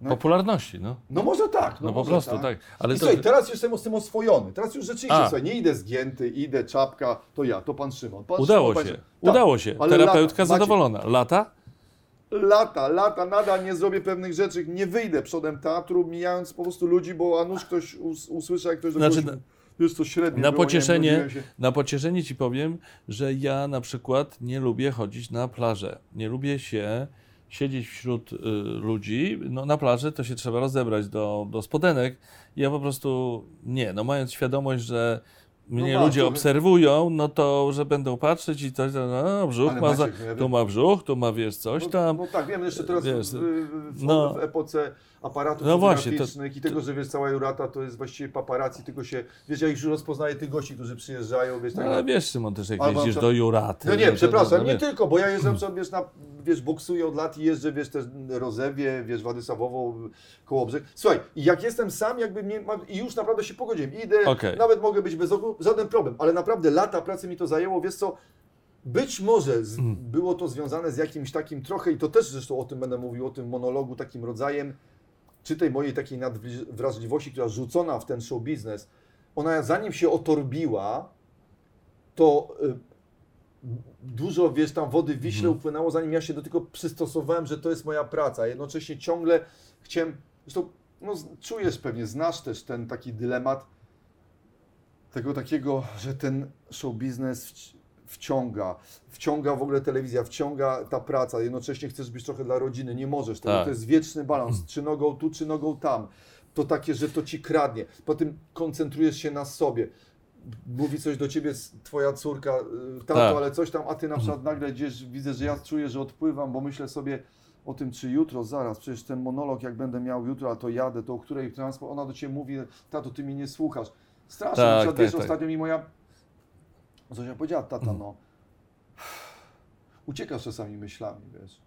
no, Popularności, no. no może tak, no, No po prostu, tak. tak. Ale I to, słuchaj, teraz jestem z tym oswojony. Teraz już rzeczywiście, A. słuchaj, nie idę zgięty, idę, czapka, to ja, to pan Szymon. Pan udało Szymon, się, pan Szymon. udało się. Tak, Terapeutka lata, zadowolona. Lata? Lata, lata, nadal nie zrobię pewnych rzeczy, nie wyjdę przodem teatru, mijając po prostu ludzi, bo a nuż ktoś us, usłyszy, jak ktoś do Znaczy, kogoś, wiesz co, średnio Na było, nie pocieszenie, na pocieszenie ci powiem, że ja na przykład nie lubię chodzić na plażę. Nie lubię się siedzieć wśród y, ludzi. No, na plaży to się trzeba rozebrać do, do spodenek. Ja po prostu nie. No, mając świadomość, że mnie ma, ludzie obserwują, no to, że będą patrzeć i coś, no brzuch Ale ma, za, Maciek, no ja tu ma brzuch, tu ma wiesz coś No, tam. no tak, wiem, jeszcze teraz wiesz, w, w, no. w epoce aparatów No właśnie, to- i tego, że wiesz, cała Jurata to jest właściwie paparazzi, tylko się, wiesz, ja już rozpoznaję tych gości, którzy przyjeżdżają, wiesz, No, tak ale wiesz, Szymon, też jak Albo jeździsz do Juraty. No nie, to- przepraszam, no nie wiesz. tylko, bo ja jeżdżę na przykład, wiesz, na, wiesz, boksuję od lat i jeżdżę, wiesz, też Rozewie, wiesz, Władysławowo, Kołobrzeg. Słuchaj, jak jestem sam, jakby mnie, ma- i już naprawdę się pogodziłem, idę, Okej. nawet mogę być bez okul, żaden problem, ale naprawdę lata pracy mi to zajęło, wiesz co, być może z, Mhm. było to związane z jakimś takim trochę, i to też zresztą o tym będę mówił, o tym monologu, takim rodzajem, czy tej mojej takiej nadwrażliwości, która rzucona w ten show biznes, ona zanim się otorbiła, to y, dużo, wiesz, tam wody w Wiśle Mhm. upłynęło, zanim ja się do tego przystosowałem, że to jest moja praca. Jednocześnie ciągle chciałem, zresztą no, czujesz pewnie, znasz też ten taki dylemat tego takiego, że ten show biznes wci- wciąga, wciąga w ogóle telewizja, wciąga ta praca, jednocześnie chcesz być trochę dla rodziny, nie możesz tego, Tak. to jest wieczny balans, czy nogą tu, czy nogą tam. To takie, że to ci kradnie. Potem koncentrujesz się na sobie. Mówi coś do ciebie twoja córka, y, tato, Tak. ale coś tam, a ty na przykład nagle gdzieś widzę, że ja czuję, że odpływam, bo myślę sobie o tym, czy jutro, zaraz, przecież ten monolog, jak będę miał jutro, a to jadę, to o której transport, ona do ciebie mówi, tato, ty mnie nie słuchasz. Strasznie, Tak, na przykład, tak, wiesz, tak. ostatnio mi moja Zosia powiedziała, tata, no, uciekasz czasami myślami, wiesz.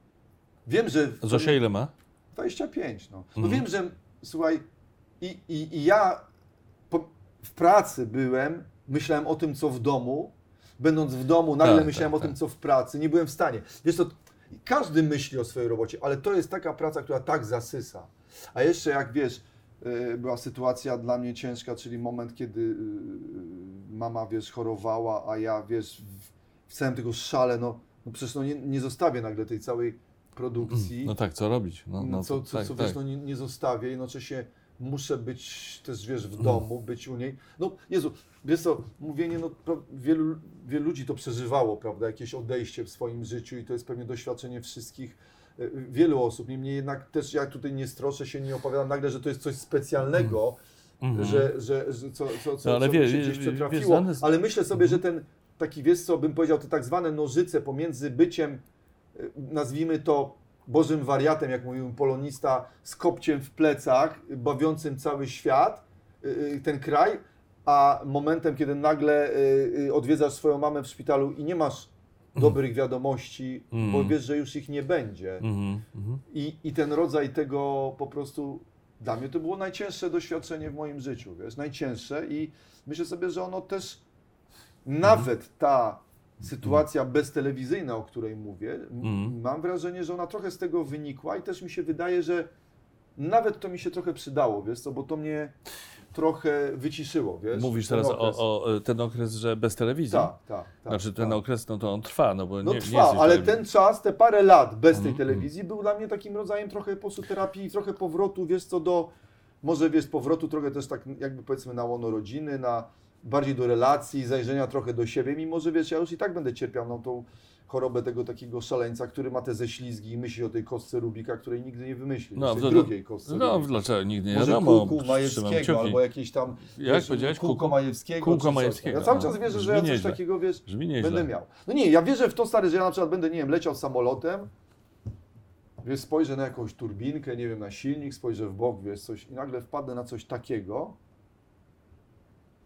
Wiem, że... Zosia ile ma? 25, no. No Mhm. wiem, że, słuchaj, i, i, i ja po, w pracy byłem, myślałem o tym, co w domu, będąc w domu, nagle Tak, myślałem tak, o tym, tak. co w pracy, nie byłem w stanie. Wiesz co, każdy myśli o swojej robocie, ale to jest taka praca, która tak zasysa. A jeszcze jak wiesz, była sytuacja dla mnie ciężka, czyli moment, kiedy y, mama, wiesz, chorowała, a ja, wiesz, w, całym tego szale, no, no przecież no nie, nie zostawię nagle tej całej produkcji. No tak, co robić? No, No, no, co, co, tak, co tak. wiesz, no nie, nie zostawię, jednocześnie muszę być też, wiesz, Mm. w domu, być u niej. No Jezu, wiesz co, mówienie, no wielu, wielu ludzi to przeżywało, prawda, jakieś odejście w swoim życiu i to jest pewnie doświadczenie wszystkich, wielu osób. Niemniej jednak też ja tutaj nie stroszę się, nie opowiadam nagle, że to jest coś specjalnego, Mhm. że, że, że co, co, co, No, ale co wie- się gdzieś przetrafiło, wiesz, ale myślę sobie, że ten taki, wiesz co, bym powiedział, te tak zwane nożyce pomiędzy byciem y, nazwijmy to bożym wariatem, jak mówił polonista, z kopciem w plecach, bawiącym cały świat, y, y, ten kraj, a momentem, kiedy nagle odwiedzasz swoją mamę w szpitalu i nie masz dobrych wiadomości, bo Mm. wiesz, że już ich nie będzie. Mhm, mhm. I, I ten rodzaj tego po prostu dla mnie to było najcięższe doświadczenie w moim życiu, wiesz, najcięższe i myślę sobie, że ono też nawet ta sytuacja beztelewizyjna, o której mówię, m- Mhm. mam wrażenie, że ona trochę z tego wynikła i też mi się wydaje, że nawet to mi się trochę przydało, wiesz co, bo to mnie trochę wyciszyło, wiesz. Mówisz teraz o, o ten okres, że bez telewizji? Tak, tak, tak. Znaczy ten tak. okres, no to on trwa, no bo No nie, nie trwa, jesteś ale tutaj- ten czas, te parę lat bez tej Mhm, telewizji był dla mnie takim rodzajem trochę po prostu terapii, trochę powrotu, wiesz co, do, może wiesz, powrotu trochę też tak jakby powiedzmy na łono rodziny, na bardziej do relacji, zajrzenia trochę do siebie, mimo że wiesz, ja już i tak będę cierpiał na tą chorobę tego takiego szaleńca, który ma te ześlizgi i myśli o tej kostce Rubika, której nigdy nie wymyśli, No, no, tej to- drugiej kostce No Rubika. dlaczego nigdy nie Może wiadomo. kółku Majewskiego, albo jakieś tam Jak wiesz, powiedziałeś? kółko Kółko? Majewskiego. Kółko. Majewskiego, Ja cały no. czas wierzę, że Brzmi ja coś takiego wiesz, będę miał. No nie, ja wierzę w to stary, że ja na przykład będę, nie wiem, leciał samolotem, wiesz, spojrzę na jakąś turbinkę, nie wiem, na silnik, spojrzę w bok, wiesz, coś i nagle wpadnę na coś takiego.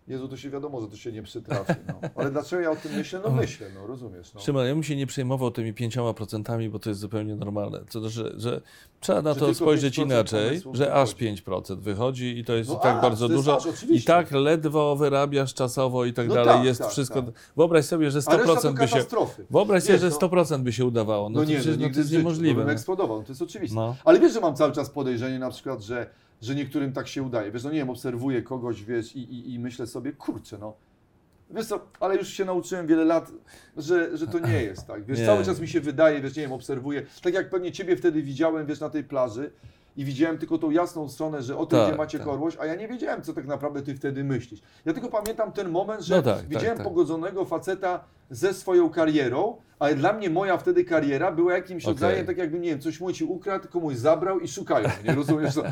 Jezu, to się wiadomo, że to się nie przytrafi, no. Ale dlaczego ja o tym myślę? No myślę, no, rozumiesz, no. Szymon, ja bym się nie przejmował tymi 5%, bo to jest zupełnie normalne. To, znaczy, że, że trzeba na Że to spojrzeć 5% inaczej, że aż wychodzi. 5% wychodzi i to jest No i tak aż, bardzo jest dużo. aż, I tak ledwo wyrabiasz czasowo i tak No dalej. tak, jest tak, wszystko. tak. Wyobraź sobie, że A reszta to 100% by się. Wyobraź sobie, że no- 100% by się udawało. No, No, to nie, przecież no, no, nigdy to jest życiu, niemożliwe. bym no. eksplodował, to jest oczywiste. No. Ale wiesz, że mam cały czas podejrzenie na przykład, że, że niektórym tak się udaje. Wiesz, no nie wiem, obserwuję kogoś, wiesz, i, i, i myślę sobie, kurczę, no. Wiesz co, ale już się nauczyłem wiele lat, że, że to nie jest tak. Wiesz, Nie. cały czas mi się wydaje, wiesz, nie wiem, obserwuję. Tak jak pewnie ciebie wtedy widziałem, wiesz, na tej plaży i widziałem tylko tą jasną stronę, że o tym, Tak, gdzie macie tak. A ja nie wiedziałem, co tak naprawdę ty wtedy myślisz. Ja tylko pamiętam ten moment, że No tak, tak, widziałem tak. pogodzonego faceta ze swoją karierą, ale dla mnie moja wtedy kariera była jakimś Okej. rodzajem, tak jakby, nie wiem, coś mu ci ukradł, komuś zabrał i szukają mnie, rozumiesz? No,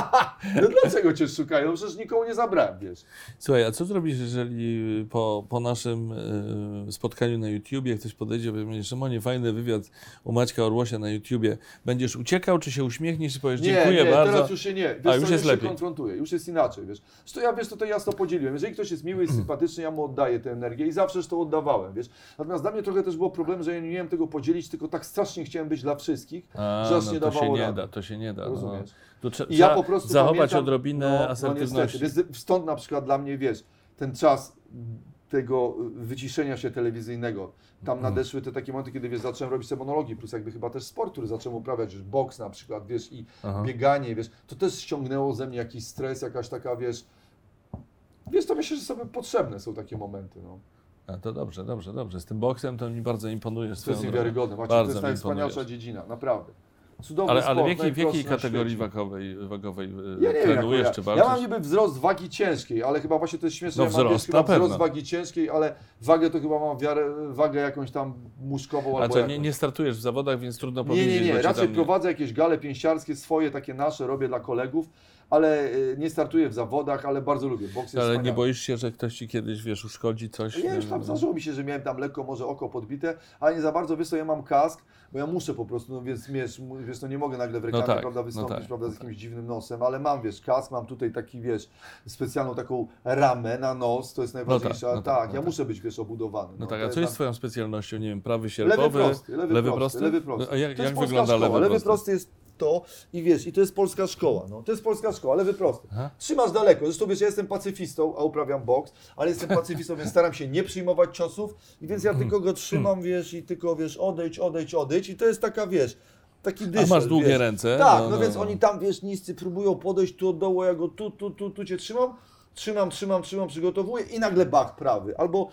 no dlaczego cię szukają? No Przecież nikomu nie zabrałem, wiesz. Słuchaj, a co zrobisz, jeżeli po, po naszym e, spotkaniu na YouTubie ktoś podejdzie i powie, Szymonie, fajny wywiad u Maćka Orłosia na YouTubie. Będziesz uciekał, czy się uśmiechniesz i powiesz, dziękuję nie, bardzo. teraz już się nie. Wiesz, A, co, już jest się lepiej. konfrontuję, już jest inaczej, wiesz. Zresztą ja, wiesz, tutaj jasno podzieliłem. Jeżeli ktoś jest miły i sympatyczny, ja mu oddaję tę energię i zawsze to oddawałem, wiesz. Natomiast dla mnie trochę też było problem, że ja nie umiałem tego podzielić, tylko tak strasznie chciałem być dla wszystkich, A, że aż no, nie to się nie rady. da, to się nie da. No. Rozumiesz? Tu trze- I ja po prostu zachować pamiętam, odrobinę no, asertywności. No niestety, stąd na przykład dla mnie, wiesz, ten czas tego wyciszenia się telewizyjnego, tam Mhm. nadeszły te takie momenty, kiedy wiesz, zacząłem robić te monologi, plus jakby chyba też sport, który zacząłem uprawiać, już boks na przykład, wiesz, i Aha. bieganie, wiesz, to też ściągnęło ze mnie jakiś stres, jakaś taka, wiesz, wiesz, to myślę, że sobie potrzebne są takie momenty, no. A, to dobrze, dobrze, dobrze. Z tym boksem to mi bardzo imponujesz. To jest niewiarygodne, Macie, Bardzo to jest najwspanialsza dziedzina, naprawdę. Cudowny Ale, sport, ale w jakiej, w jakiej kategorii wagowej, wagowej e, Ja nie wiem, trenujesz, jak czy ja. walczysz? ja mam niby wzrost wagi ciężkiej, ale chyba właśnie to jest śmieszne. No ja mam wzrost, chyba wzrost wagi ciężkiej, ale wagę to chyba mam wiarę, wagę jakąś tam muszkową A albo jakąś. nie, nie startujesz w zawodach, więc trudno nie, powiedzieć. nie, nie. cię Raczej prowadzę jakieś gale pięściarskie, swoje, takie nasze, robię dla kolegów, ale y, nie startuję w zawodach, ale bardzo lubię. Boks Ale nie wspaniały. boisz się, że ktoś ci kiedyś, wiesz, uszkodzi coś? Ja już tam No. zdarzyło mi się, że miałem tam lekko może oko podbite, ale nie za bardzo, wiesz co, ja mam kask, bo ja muszę po prostu, no więc wiesz, wiesz no nie mogę nagle w reklamie, tak, prawda, no wystąpić, tak, prawda, no z jakimś dziwnym nosem, ale mam, wiesz, kask, mam tutaj taki, wiesz, specjalną taką ramę na nos, to jest najważniejsze, no tak, tak, no ja tak. muszę być, wiesz, obudowany. No tak, a co jest twoją specjalnością? Nie wiem, prawy Lewy sierpowy? prosty, lewy, lewy prosty, prosty? lewy prosty. No, a jak, jak wygląda szkoła. lewy, lewy prosty? prosty jest to i wiesz, i to jest polska szkoła, no. To jest polska szkoła, lewy prosty. Aha. Trzymasz daleko, zresztą wiesz, ja jestem pacyfistą, a uprawiam boks, ale jestem pacyfistą, więc staram się nie przyjmować ciosów i więc ja tylko go trzymam, wiesz, i tylko, wiesz, odejdź, odejdź, odejdź i to jest taka, wiesz, taki A dyszel, masz długie wiesz. ręce? Tak, no, więc oni tam, wiesz, niscy próbują podejść tu od dołu, ja go tu, tu, tu, tu cię trzymam, trzymam, trzymam, trzymam, przygotowuję i nagle bach prawy, albo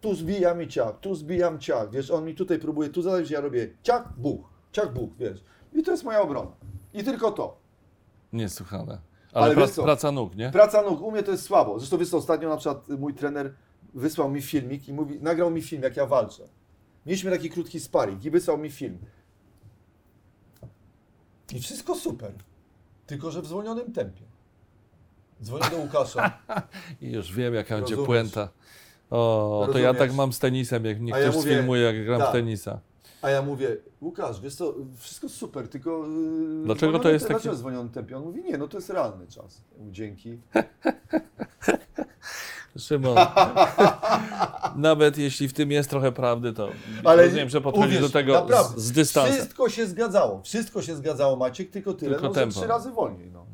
tu zbijam i ciach, tu zbijam ciach, wiesz, on mi tutaj próbuje, tu zadać, ja robię ciach, buch, ciach, buch, wiesz. I to jest moja obrona. I tylko to. Niesłychane. Ale, Ale praca nóg, nie? Praca nóg, u mnie to jest słabo. Zresztą wiesz co, ostatnio na przykład mój trener wysłał mi filmik i mówi, nagrał mi film, jak ja walczę. Mieliśmy taki krótki sparring i wysłał mi film. I wszystko super. Tylko, że w zwolnionym tempie. Dzwonię do Łukasza. I już wiem, jaka będzie Rozumiesz. puenta. O, to ja Rozumiesz. tak mam z tenisem, jak mnie A ja ktoś mówię, sfilmuje, jak gram w tak. tenisa. A ja mówię, Łukasz, wiesz co, wszystko super, tylko... yy, Dlaczego to jest te- taki- Dlaczego zwolniony tempie? On mówi, nie, no to jest realny czas. Ja mówię, Dzięki. Szymon, nawet jeśli w tym jest trochę prawdy, to Ale rozumiem, że podchodzisz do tego naprawdę, z, z dystansem. Wszystko się zgadzało, wszystko się zgadzało Maciek, tylko tyle, Tylko no, że tempo. trzy razy wolniej. No.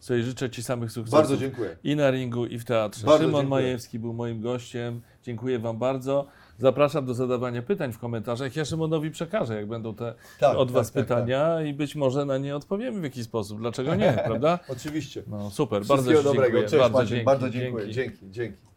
Słuchaj, życzę Ci samych sukcesów. Bardzo dziękuję. I na ringu, i w teatrze. Bardzo Szymon dziękuję. Majewski był moim gościem. Dziękuję Wam bardzo. Zapraszam do zadawania pytań w komentarzach. Ja Szymonowi przekażę, jak będą te Tak, od tak, Was tak, pytania i być może na nie odpowiemy w jakiś sposób. Dlaczego nie, prawda? Oczywiście. No super, bardzo Ci dobrego. dziękuję. Cześć bardzo Maciek, dzięki, bardzo dziękuję. Dzięki, dzięki.